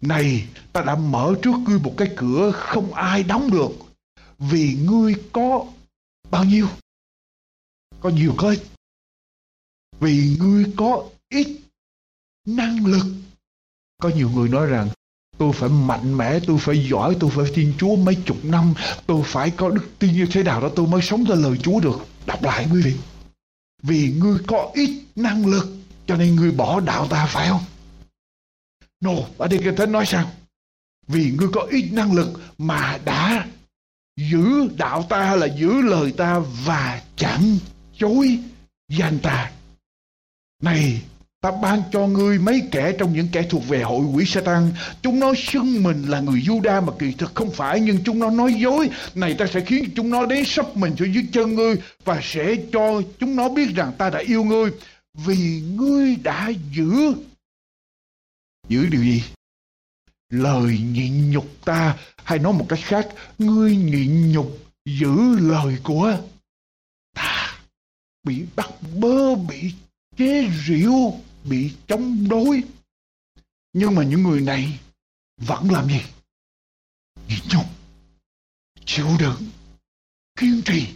Này, ta đã mở trước ngươi một cái cửa không ai đóng được. Vì ngươi có bao nhiêu? Có nhiều coi. Vì ngươi có ít năng lực. Có nhiều người nói rằng tôi phải mạnh mẽ, tôi phải giỏi, tôi phải tin Chúa mấy chục năm, tôi phải có đức tin như thế nào đó tôi mới sống theo lời Chúa được. Đọc lại quý vị. Vì ngươi có ít năng lực cho nên ngươi bỏ đạo ta phải không? No, ở đây Kinh Thánh nói sao? Vì ngươi có ít năng lực mà đã giữ đạo ta hay là giữ lời ta và chẳng chối danh ta. Này, Ta ban cho ngươi mấy kẻ trong những kẻ thuộc về hội quỷ Satan. Chúng nó xưng mình là người Juda mà kỳ thực không phải nhưng chúng nó nói dối. Này ta sẽ khiến chúng nó đến sắp mình xuống dưới chân ngươi và sẽ cho chúng nó biết rằng ta đã yêu ngươi vì ngươi đã giữ. Giữ điều gì? Lời nhịn nhục ta, hay nói một cách khác, ngươi nhịn nhục giữ lời của ta. Bị bắt bớ, bị chế rượu bị chống đối. Nhưng mà những người này vẫn làm gì? Nhịn nhục, chịu đựng, kiên trì.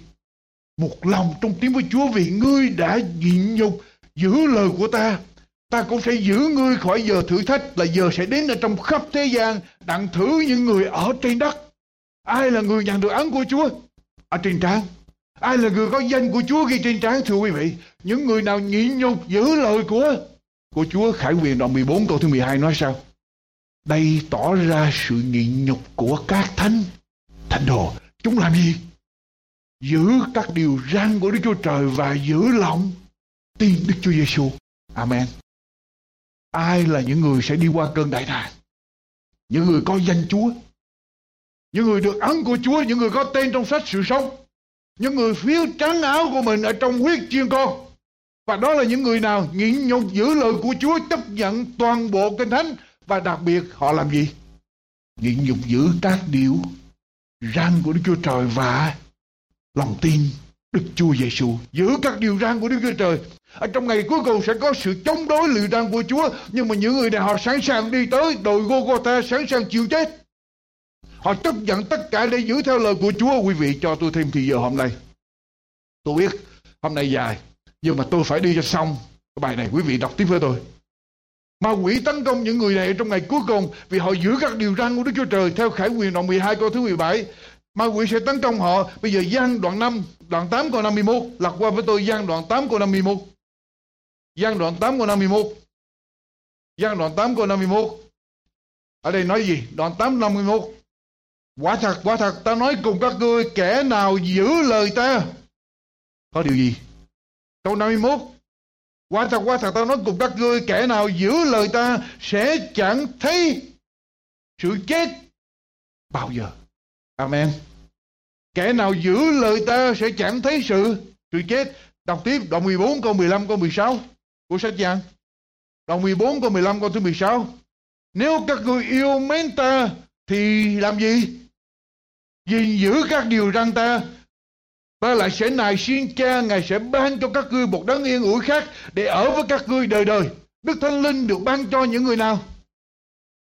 Một lòng trong tiếng với Chúa vì ngươi đã nhịn nhục giữ lời của ta. Ta cũng sẽ giữ ngươi khỏi giờ thử thách, là giờ sẽ đến ở trong khắp thế gian, đặng thử những người ở trên đất. Ai là người nhận được ấn của Chúa? Ở trên trán. Ai là người có danh của Chúa ghi trên trán, thưa quý vị? Những người nào nhịn nhục giữ lời của của Chúa? Khải Quyền đoạn 14 câu thứ 12 nói sao? Đây tỏ ra sự nhịn nhục của các thánh thánh đồ. Chúng làm gì? Giữ các điều răn của Đức Chúa Trời và giữ lòng tin Đức Chúa Giêsu. Amen. Ai là những người sẽ đi qua cơn đại nạn? Những người có danh Chúa. Những người được ấn của Chúa, những người có tên trong sách sự sống. Những người phiếu trắng áo của mình ở trong huyết chiên con và đó là những người nào nhịn nhục giữ lời của Chúa chấp nhận toàn bộ kinh thánh và đặc biệt họ làm gì? Nhịn nhục giữ các điều răn của Đức Chúa Trời và lòng tin Đức Chúa Giêsu giữ các điều răn của Đức Chúa Trời. Ở trong ngày cuối cùng sẽ có sự chống đối liệu đàn của Chúa. Nhưng mà những người này họ sẵn sàng đi tới đồi Golgotha sẵn sàng chịu chết. Họ chấp nhận tất cả để giữ theo lời của Chúa. Quý vị cho tôi thêm thì giờ hôm nay. Tôi biết hôm nay dài. Nhưng mà tôi phải đi cho xong. Cái bài này quý vị đọc tiếp với tôi. Ma quỷ tấn công những người này trong ngày cuối cùng vì họ giữ các điều răn của Đức Chúa Trời theo khải quyền đoạn 12 câu thứ 17. Ma quỷ sẽ tấn công họ. Bây giờ gian đoạn 5, đoạn 8 câu 51. Lật qua với tôi gian đoạn 8 câu 51. Giang đoạn 8 câu 51. Giang đoạn 8 câu 51. Ở đây nói gì? Đoạn 8 51. Quả thật, quả thật, ta nói cùng các ngươi kẻ nào giữ lời ta. Có điều gì? Câu 51. Quả thật, quả thật, ta nói cùng các ngươi kẻ nào giữ lời ta sẽ chẳng thấy sự chết bao giờ. Amen. Kẻ nào giữ lời ta sẽ chẳng thấy sự sự chết. Đọc tiếp đoạn 14 câu 15 câu 16 của sách Giăng. Đoạn 14 câu 15 câu thứ 16. Nếu các người yêu mến ta, thì làm gì? gìn giữ các điều răn ta ta lại sẽ nài xin cha, ngài sẽ ban cho các ngươi một đấng yên ủi khác để ở với các ngươi đời đời đức thánh linh được ban cho những người nào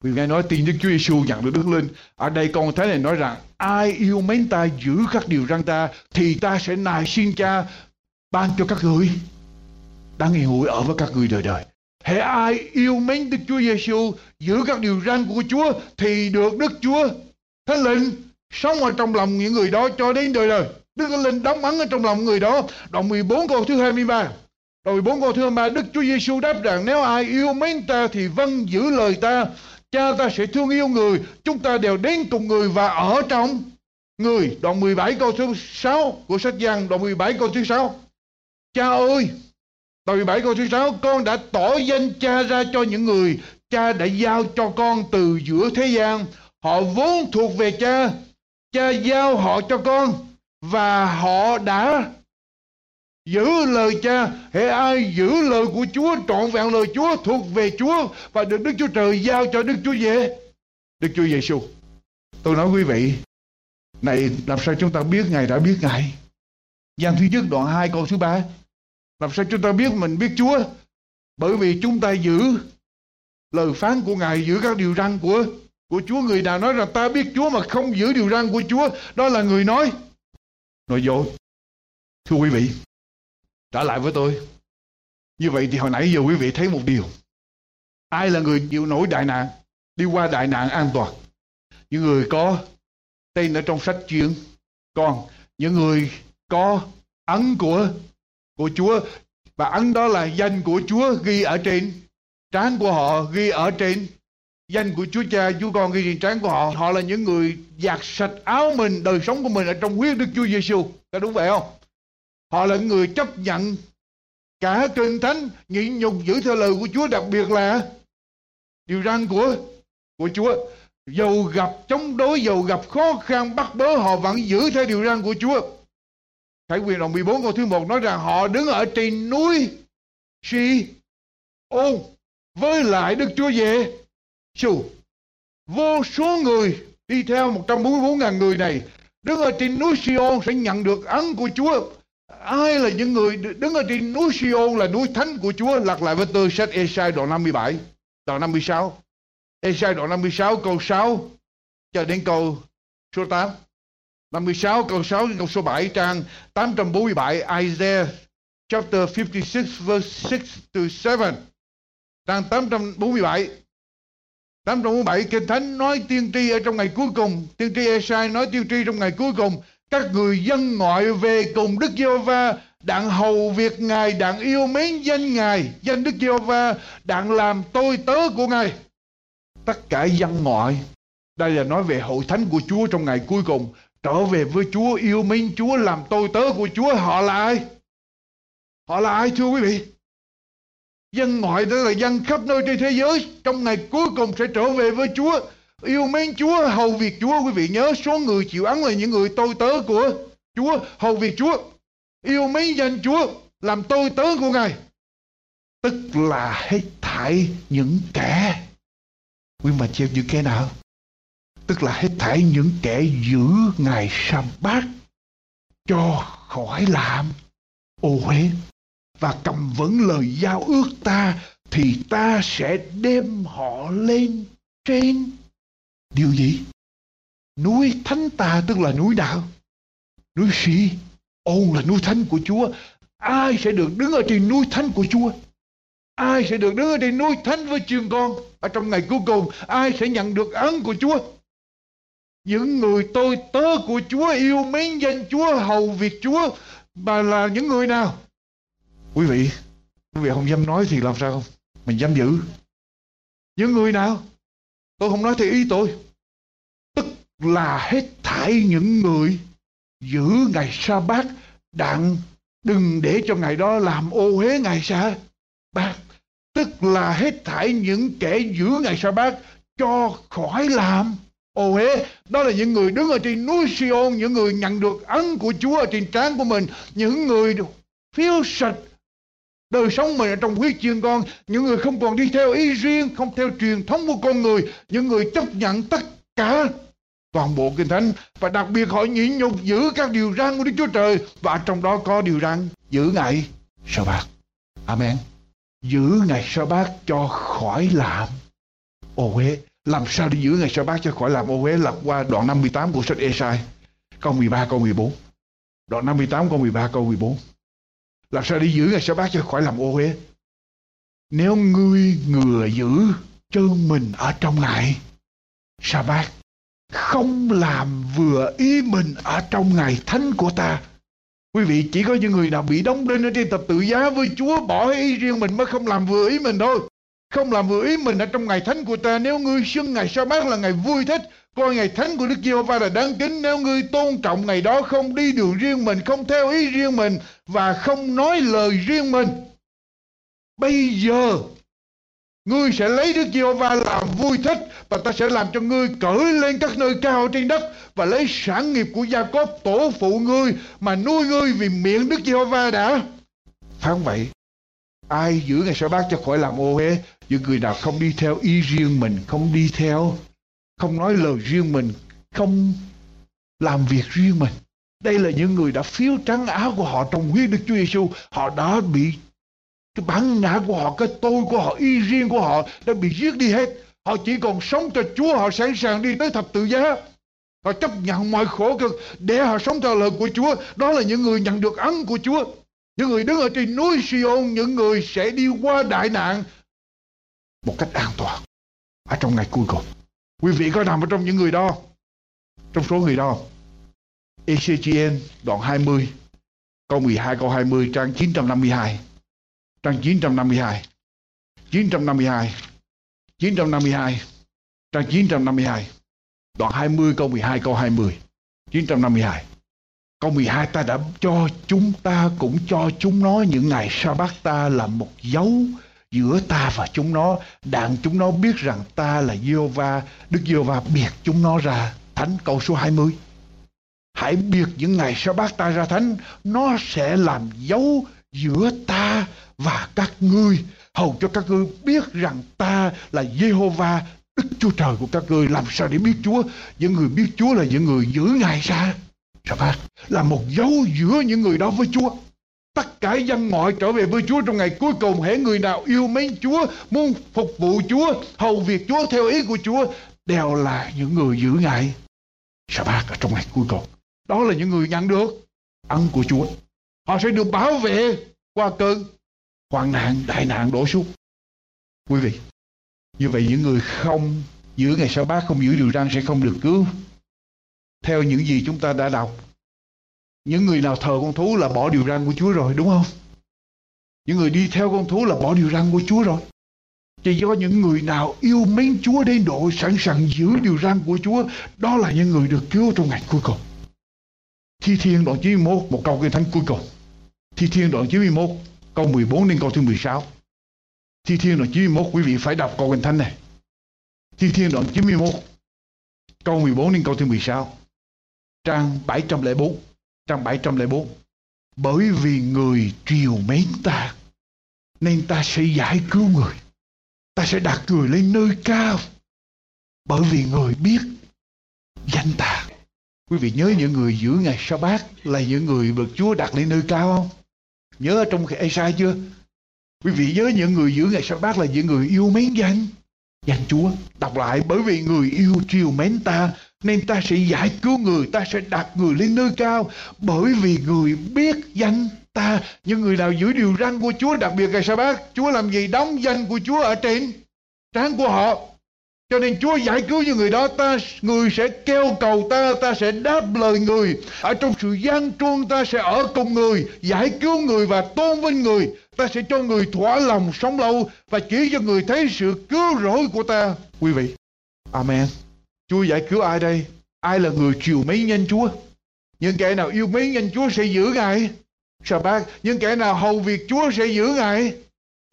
vì ngài nói, tin Đức Chúa Giêsu nhận được Đức Linh. Ở đây con thấy này nói rằng, ai yêu mến ta, giữ các điều răn ta, thì ta sẽ nài xin cha ban cho các ngươi đang yên ủi ở với các người đời đời. Hễ ai yêu mến Đức Chúa Giêsu giữ các điều răn của Chúa thì được Đức Chúa Thánh Linh sống ở trong lòng những người đó cho đến đời đời. Đức Thánh Linh đóng ấn ở trong lòng người đó. Đoạn 14 câu thứ 23. Đoạn 14 câu thứ 23 Đức Chúa Giêsu đáp rằng nếu ai yêu mến ta thì vâng giữ lời ta Cha ta sẽ thương yêu người, chúng ta đều đến cùng người và ở trong người. Đoạn 17 câu thứ 6 của sách Giăng, đoạn 17 câu thứ 6. Cha ơi, đoạn 17 câu thứ 6, con đã tỏ danh cha ra cho những người cha đã giao cho con từ giữa thế gian. Họ vốn thuộc về cha, cha giao họ cho con và họ đã Giữ lời cha, hệ ai giữ lời của Chúa, trọn vẹn lời Chúa thuộc về Chúa và được Đức Chúa Trời giao cho Đức Chúa về. Đức Chúa Giêsu. Tôi nói quý vị, này làm sao chúng ta biết Ngài đã biết Ngài? Giang thứ nhất đoạn 2 câu thứ ba làm sao chúng ta biết mình biết Chúa? Bởi vì chúng ta giữ lời phán của Ngài, giữ các điều răn của của Chúa. Người nào nói rằng ta biết Chúa mà không giữ điều răn của Chúa, đó là người nói. Nói dối. Thưa quý vị, trả lại với tôi như vậy thì hồi nãy giờ quý vị thấy một điều ai là người chịu nổi đại nạn đi qua đại nạn an toàn những người có tên ở trong sách chuyện còn những người có ấn của của Chúa và ấn đó là danh của Chúa ghi ở trên trán của họ ghi ở trên danh của Chúa Cha Chúa Con ghi trên trán của họ họ là những người giặt sạch áo mình đời sống của mình ở trong huyết Đức Chúa Giêsu có đúng vậy không Họ là người chấp nhận cả kinh thánh nhịn nhục giữ theo lời của Chúa đặc biệt là điều răn của của Chúa. Dầu gặp chống đối, dầu gặp khó khăn bắt bớ họ vẫn giữ theo điều răn của Chúa. Khải quyền đoạn 14 câu thứ 1 nói rằng họ đứng ở trên núi Si ôn với lại Đức Chúa về Sù. Vô số người đi theo 144 ngàn người này đứng ở trên núi Sion sẽ nhận được ấn của Chúa. Ai là những người đứng ở trên núi Sion là núi thánh của Chúa? Lặp lại với tôi sách Esai đoạn 57 đoạn 56 Esai đoạn 56 câu 6 cho đến câu số 8 56 câu 6 đến câu số 7 trang 847 Isaiah chapter 56 verse 6 to 7 trang 847 847 Kinh Thánh nói tiên tri ở trong ngày cuối cùng. Tiên tri Esai nói tiên tri trong ngày cuối cùng. Các người dân ngoại về cùng Đức Giê-hô-va đặng hầu việc Ngài, đặng yêu mến danh Ngài, danh Đức Giê-hô-va, đặng làm tôi tớ của Ngài. Tất cả dân ngoại, đây là nói về hội thánh của Chúa trong ngày cuối cùng, trở về với Chúa, yêu mến Chúa, làm tôi tớ của Chúa, họ là ai? Họ là ai thưa quý vị? Dân ngoại đó là dân khắp nơi trên thế giới, trong ngày cuối cùng sẽ trở về với Chúa, Yêu mến Chúa, hầu việc Chúa. Quý vị nhớ số người chịu ấn là những người tôi tớ của Chúa, hầu việc Chúa. Yêu mến danh Chúa, làm tôi tớ của Ngài. Tức là hết thảy những kẻ. Quý mà chịu những kẻ nào? Tức là hết thảy những kẻ giữ Ngài sa bát cho khỏi làm, ô uế. Và cầm vững lời giao ước ta, thì ta sẽ đem họ lên trên. Điều gì? Núi thánh ta tức là núi đạo. Núi sĩ ôn là núi thánh của chúa. Ai sẽ được đứng ở trên núi thánh của chúa? Ai sẽ được đứng ở trên núi thánh với trường con? Ở trong ngày cuối cùng, ai sẽ nhận được ân của chúa? Những người tôi tớ của chúa yêu mến danh chúa, hầu việc chúa mà là những người nào? Quý vị quý vị không dám nói thì làm sao không? Mình dám giữ. Những người nào? Tôi không nói theo ý tôi. Tức là hết thảy những người giữ ngày sa bát đặng đừng để cho ngày đó làm ô uế ngày sa bát tức là hết thảy những kẻ giữ ngày sa bát cho khỏi làm ô uế đó là những người đứng ở trên núi Sion, những người nhận được ân của Chúa ở trên trán của mình, những người phiêu sạch đời sống mình ở trong huyết chiên con, những người không còn đi theo ý riêng, không theo truyền thống của con người, những người chấp nhận tất cả, toàn bộ kinh thánh, và đặc biệt họ nhịn nhục giữ các điều răn của Đức Chúa Trời, và trong đó có điều răn, giữ ngày sa bát amen. Giữ ngày sa bát cho khỏi làm ô uế làm sao để giữ ngày sa bát cho khỏi làm ô uế lật qua đoạn 58 của sách Esai, câu 13 câu 14 đoạn 58 câu 13 câu 14 làm sao để giữ ngày sa bát cho khỏi làm ô uế. Nếu ngươi ngừa giữ chân mình ở trong ngày sa bát không làm vừa ý mình ở trong ngày thánh của ta. Quý vị, chỉ có những người nào bị đóng đinh ở trên tập tự giá với chúa bỏ ý riêng mình mới không làm vừa ý mình thôi không làm vừa ý mình ở trong ngày thánh của ta. Nếu ngươi xưng ngày sa bát là ngày vui thích, coi ngày thánh của Đức Giê-hô-va là đáng kính. Nếu ngươi tôn trọng ngày đó, không đi đường riêng mình, không theo ý riêng mình và không nói lời riêng mình, bây giờ ngươi sẽ lấy Đức Giê-hô-va làm vui thích và ta sẽ làm cho ngươi cởi lên các nơi cao trên đất và lấy sản nghiệp của Gia Cốp tổ phụ ngươi mà nuôi ngươi vì miệng Đức Giê-hô-va đã. Phán vậy? Ai giữ ngày sa bát cho khỏi làm ô uế? Những người nào không đi theo ý riêng mình, không đi theo, không nói lời riêng mình, không làm việc riêng mình? Đây là những người đã phiếu trắng áo của họ trong huyết Đức Chúa Giêsu họ đã bị cái bản ngã của họ, cái tôi của họ, ý riêng của họ đã bị giết đi hết. Họ chỉ còn sống cho Chúa, họ sẵn sàng đi tới thập tự giá. Họ chấp nhận mọi khổ cực để họ sống theo lời của Chúa. Đó là những người nhận được ân của Chúa. Những người đứng ở trên núi Sion, những người sẽ đi qua đại nạn một cách an toàn. Ở trong ngày cuối cùng. Quý vị có nằm ở trong những người đó trong số người đó ECGN đoạn 20 câu 12 câu 20 trang 952 trang 952 952 952 trang 952 đoạn 20 câu 12 câu 20 952 Câu 12 ta đã cho chúng ta cũng cho chúng nó những ngày sa bát ta là một dấu giữa ta và chúng nó, đặng chúng nó biết rằng ta là Giê-hô-va, Đức Giê-hô-va biệt chúng nó ra thánh câu số 20 hãy biệt những ngày sa bát ta ra thánh, nó sẽ làm dấu giữa ta và các ngươi. Hầu cho các ngươi biết rằng ta là Giê-hô-va, Đức Chúa Trời của các ngươi. Làm sao để biết Chúa? Những người biết Chúa là những người giữ ngày sa sa bát là một dấu giữa những người đó với Chúa tất cả dân ngoại trở về với Chúa trong ngày cuối cùng. Hễ người nào yêu mến Chúa, muốn phục vụ Chúa, hầu việc Chúa theo ý của Chúa, đều là những người giữ ngày sa bát ở trong ngày cuối cùng. Đó là những người nhận được ân của Chúa. Họ sẽ được bảo vệ qua cơn hoạn nạn, đại nạn đổ xuống. Quý vị, như vậy những người không giữ ngày sa bát không giữ điều răn sẽ không được cứu. Theo những gì chúng ta đã đọc những người nào thờ con thú là bỏ điều răn của Chúa rồi, đúng không? Những người đi theo con thú là bỏ điều răn của Chúa rồi. Chỉ do những người nào yêu mến Chúa đến độ sẵn sàng giữ điều răn của Chúa, đó là những người được cứu trong ngày cuối cùng. Thi Thiên đoạn 91 một câu kinh thánh cuối cùng. Thi Thiên đoạn 91 câu 14 đến câu thứ 16 Thi Thiên đoạn 91 quý vị phải đọc câu kinh thánh này. Thi Thiên đoạn 91 câu 14 đến câu thứ 16 trang 704 trang 704 bởi vì người triều mến ta, nên ta sẽ giải cứu người ta sẽ đặt người lên nơi cao bởi vì người biết danh ta Quý vị nhớ những người giữ ngày sa bát là những người được Chúa đặt lên nơi cao không? Nhớ ở trong Ê-sai chưa? Quý vị nhớ những người giữ ngày sa bát là những người yêu mến danh danh Chúa. Đọc lại, bởi vì người yêu triều mến ta nên ta sẽ giải cứu người, ta sẽ đặt người lên nơi cao. Bởi vì người biết danh ta. Những người nào giữ điều răn của Chúa đặc biệt ngày sa bát, Chúa làm gì? Đóng danh của Chúa ở trên trán của họ. Cho nên Chúa giải cứu những người đó ta Người sẽ kêu cầu ta Ta sẽ đáp lời người. Ở trong sự gian truân ta sẽ ở cùng người Giải cứu người và tôn vinh người. Ta sẽ cho người thỏa lòng sống lâu Và chỉ cho người thấy sự cứu rỗi của ta. Quý vị Amen. Chúa giải cứu ai đây? Ai là người chiều mấy nhân Chúa? Những kẻ nào yêu mấy nhân Chúa sẽ giữ Ngài. Sa bác, Những kẻ nào hầu việc Chúa sẽ giữ Ngài.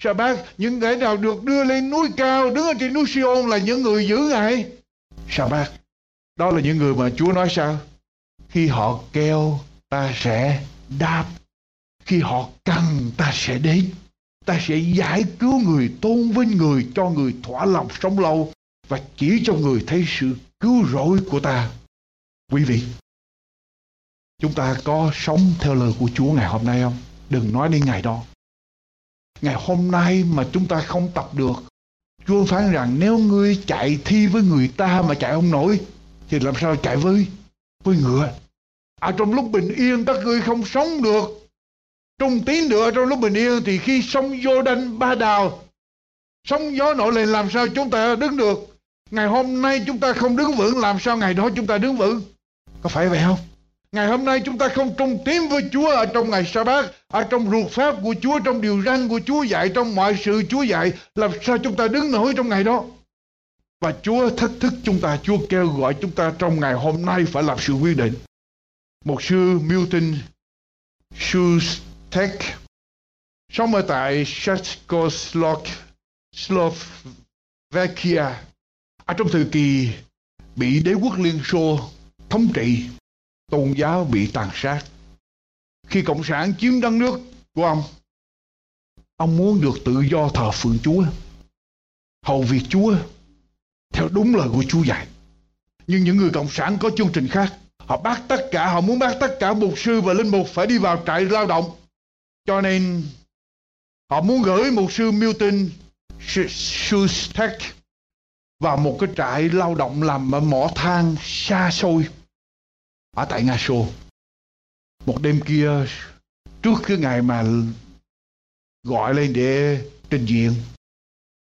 Sa bác, những kẻ nào được đưa lên núi cao đứng ở trên núi Siôn là những người giữ ngài. Sa bác, đó là những người mà Chúa nói sao? Khi họ kêu ta sẽ đáp. Khi họ cần ta sẽ đến. Ta sẽ giải cứu người tôn vinh người cho người thỏa lòng sống lâu và chỉ cho người thấy sự cứu rỗi của ta. Quý vị, chúng ta có sống theo lời của Chúa ngày hôm nay không? Đừng nói đến ngày đó. Ngày hôm nay mà chúng ta không tập được, Chúa phán rằng nếu ngươi chạy thi với người ta mà chạy không nổi, thì làm sao chạy với với ngựa? À trong lúc bình yên các ngươi không sống được. Trung tín được trong lúc bình yên thì khi sông vô đanh ba đào, sóng gió nổi lên làm sao chúng ta đứng được? Ngày hôm nay chúng ta không đứng vững làm sao ngày đó chúng ta đứng vững có phải vậy không Ngày hôm nay chúng ta không trung tín với Chúa ở trong ngày sa bát, ở trong ruột pháp của Chúa, trong điều răn của Chúa dạy, trong mọi sự Chúa dạy, làm sao chúng ta đứng nổi trong ngày đó? Và Chúa thách thức chúng ta, Chúa kêu gọi chúng ta trong ngày hôm nay phải làm sự quyết định. Một sư Milton Schustek sống ở tại Czechoslovakia ở trong thời kỳ bị đế quốc Liên Xô thống trị tôn giáo bị tàn sát. Khi Cộng sản chiếm đất nước của ông, ông muốn được tự do thờ phượng Chúa, hầu việc Chúa, theo đúng lời của Chúa dạy. Nhưng những người Cộng sản có chương trình khác. Họ bắt tất cả, họ muốn bắt tất cả mục sư và linh mục phải đi vào trại lao động. Cho nên họ muốn gửi mục sư Milton Schustek vào một cái trại lao động làm ở mỏ than xa xôi, ở tại Nga Xô. Một đêm kia, trước cái ngày mà gọi lên để trình diện,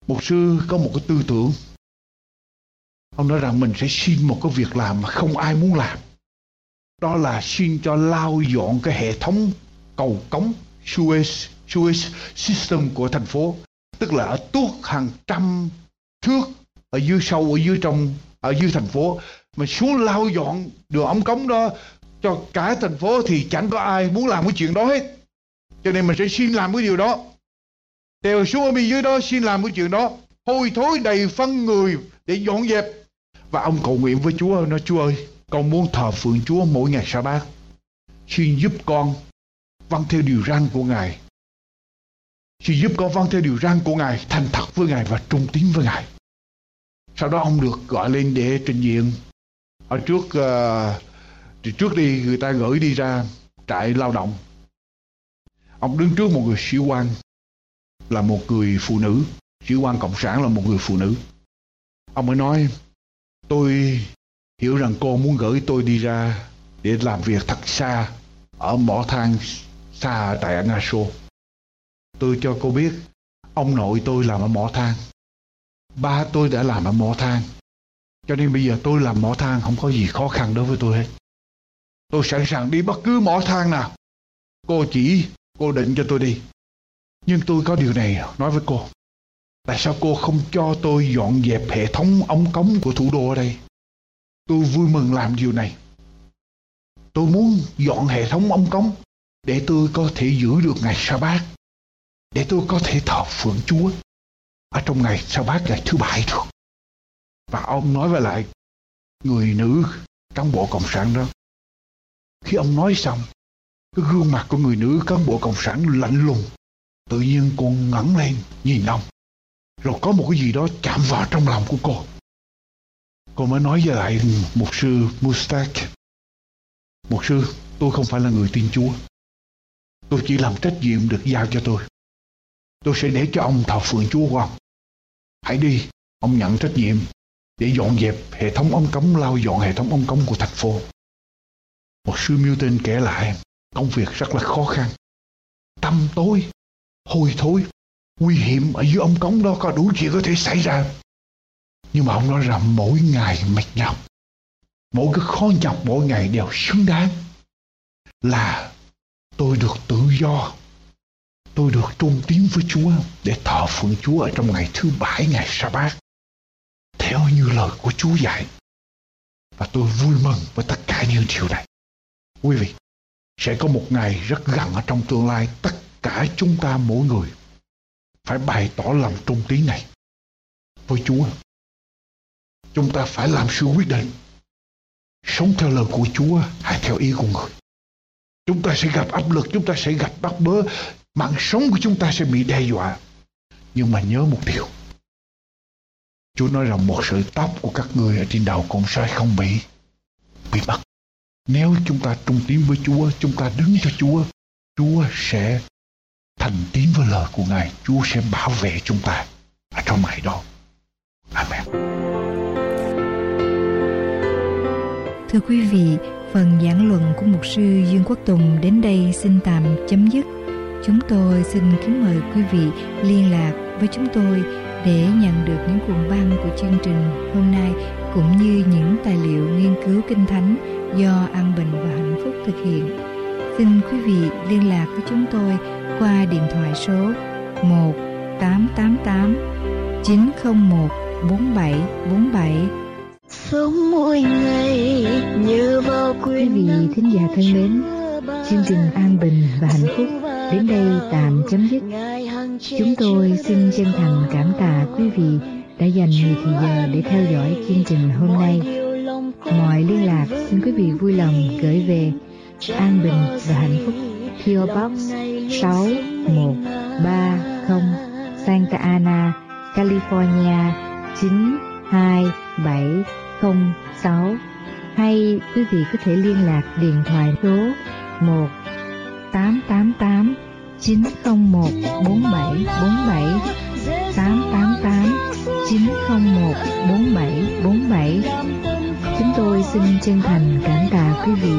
một sư có một cái tư tưởng ông nói rằng mình sẽ xin một cái việc làm mà không ai muốn làm đó là xin cho lao dọn cái hệ thống cầu cống Suez Suez system của thành phố, tức là ở tuốt hàng trăm thước ở dưới sâu, ở dưới trong, ở dưới thành phố. Mà xuống lau dọn đường ống cống đó, cho cả thành phố thì chẳng có ai muốn làm cái chuyện đó hết. Cho nên mình sẽ xin làm cái điều đó. Đều xuống ở bên dưới đó, xin làm cái chuyện đó. Hôi thối đầy phân người để dọn dẹp. Và ông cầu nguyện với Chúa, nói, Chúa ơi, con muốn thờ phượng Chúa mỗi ngày sa bát. Xin giúp con vâng theo điều răn của Ngài. Xin giúp con vâng theo điều răn của Ngài, thành thật với Ngài và trung tín với Ngài sau đó ông được gọi lên để trình diện ở trước uh, thì trước đi người ta gửi đi ra trại lao động ông đứng trước một người sĩ quan là một người phụ nữ sĩ quan cộng sản là một người phụ nữ ông mới nói tôi hiểu rằng cô muốn gửi tôi đi ra để làm việc thật xa ở mỏ than xa tại Nga Xô. Tôi cho cô biết, ông nội tôi làm ở mỏ than. Ba tôi đã làm ở mỏ than. Cho nên bây giờ tôi làm mỏ than không có gì khó khăn đối với tôi hết. Tôi sẵn sàng đi bất cứ mỏ than nào. Cô chỉ, cô định cho tôi đi. Nhưng tôi có điều này nói với cô. Tại sao cô không cho tôi dọn dẹp hệ thống ống cống của thủ đô ở đây? Tôi vui mừng làm điều này. Tôi muốn dọn hệ thống ống cống để tôi có thể giữ được ngày sa bát để tôi có thể thờ phượng Chúa ở trong ngày sa bát ngày thứ bảy được. Và ông nói với lại người nữ cán bộ cộng sản đó. Khi ông nói xong, cái gương mặt của người nữ cán bộ cộng sản lạnh lùng. Tự nhiên cô ngẩng lên nhìn ông. Rồi có một cái gì đó chạm vào trong lòng của cô. Cô mới nói với lại mục sư Mustak. Một sư, tôi không phải là người tin Chúa. Tôi chỉ làm trách nhiệm được giao cho tôi. Tôi sẽ để cho ông thờ phượng Chúa của ông. Hãy đi, ông nhận trách nhiệm để dọn dẹp hệ thống ống cống lau dọn hệ thống ống cống của thành phố. Một sư miêu tên kể lại công việc rất là khó khăn. Tăm tối, hôi thối, nguy hiểm ở dưới ống cống đó có đủ chuyện có thể xảy ra. Nhưng mà ông nói rằng mỗi ngày mệt nhọc, mỗi cái khó nhọc mỗi ngày đều xứng đáng là tôi được tự do tôi được trung tín với Chúa để thờ phượng Chúa ở trong ngày thứ bảy, ngày sa bát theo như lời của Chúa dạy, và tôi vui mừng với tất cả những điều này. Quý vị, sẽ có một ngày rất gần ở trong tương lai, tất cả chúng ta mỗi người phải bày tỏ lòng trung tín này với Chúa. Chúng ta phải làm sự quyết định sống theo lời của Chúa hay theo ý của người. Chúng ta sẽ gặp áp lực, chúng ta sẽ gặp bắt bớ mạng sống của chúng ta sẽ bị đe dọa. Nhưng mà nhớ một điều. Chúa nói rằng một sợi tóc của các người ở trên đầu cũng sẽ không bị bị mất nếu chúng ta trung tín với Chúa chúng ta đứng cho Chúa Chúa sẽ thành tín với lời của Ngài. Chúa sẽ bảo vệ chúng ta ở trong ngày đó. Amen. Thưa quý vị, phần giảng luận của mục sư Dương Quốc Tùng đến đây xin tạm chấm dứt. Chúng tôi xin kính mời quý vị liên lạc với chúng tôi để nhận được những cuộn băng của chương trình hôm nay cũng như những tài liệu nghiên cứu kinh thánh do An Bình và Hạnh Phúc thực hiện. Xin quý vị liên lạc với chúng tôi qua điện thoại số 1 888 901 4747 sống mỗi ngày nhớ vào quý vị thính giả thân mến chương trình an bình và hạnh phúc đến đây tạm chấm dứt. Chúng tôi xin chân thành cảm tạ quý vị đã dành nhiều thời giờ để theo dõi chương trình hôm nay. Mọi liên lạc xin quý vị vui lòng gửi về an bình và hạnh phúc. PO Box 6130 Santa Ana, California 92706 hay quý vị có thể liên lạc điện thoại số 1 888 901 4747 888 901 4747 Chúng tôi xin chân thành cảm tạ quý vị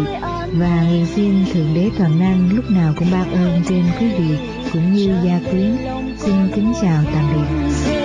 và nguyện xin Thượng Đế Toàn Năng lúc nào cũng ban ơn trên quý vị cũng như gia quyến. Xin kính chào tạm biệt.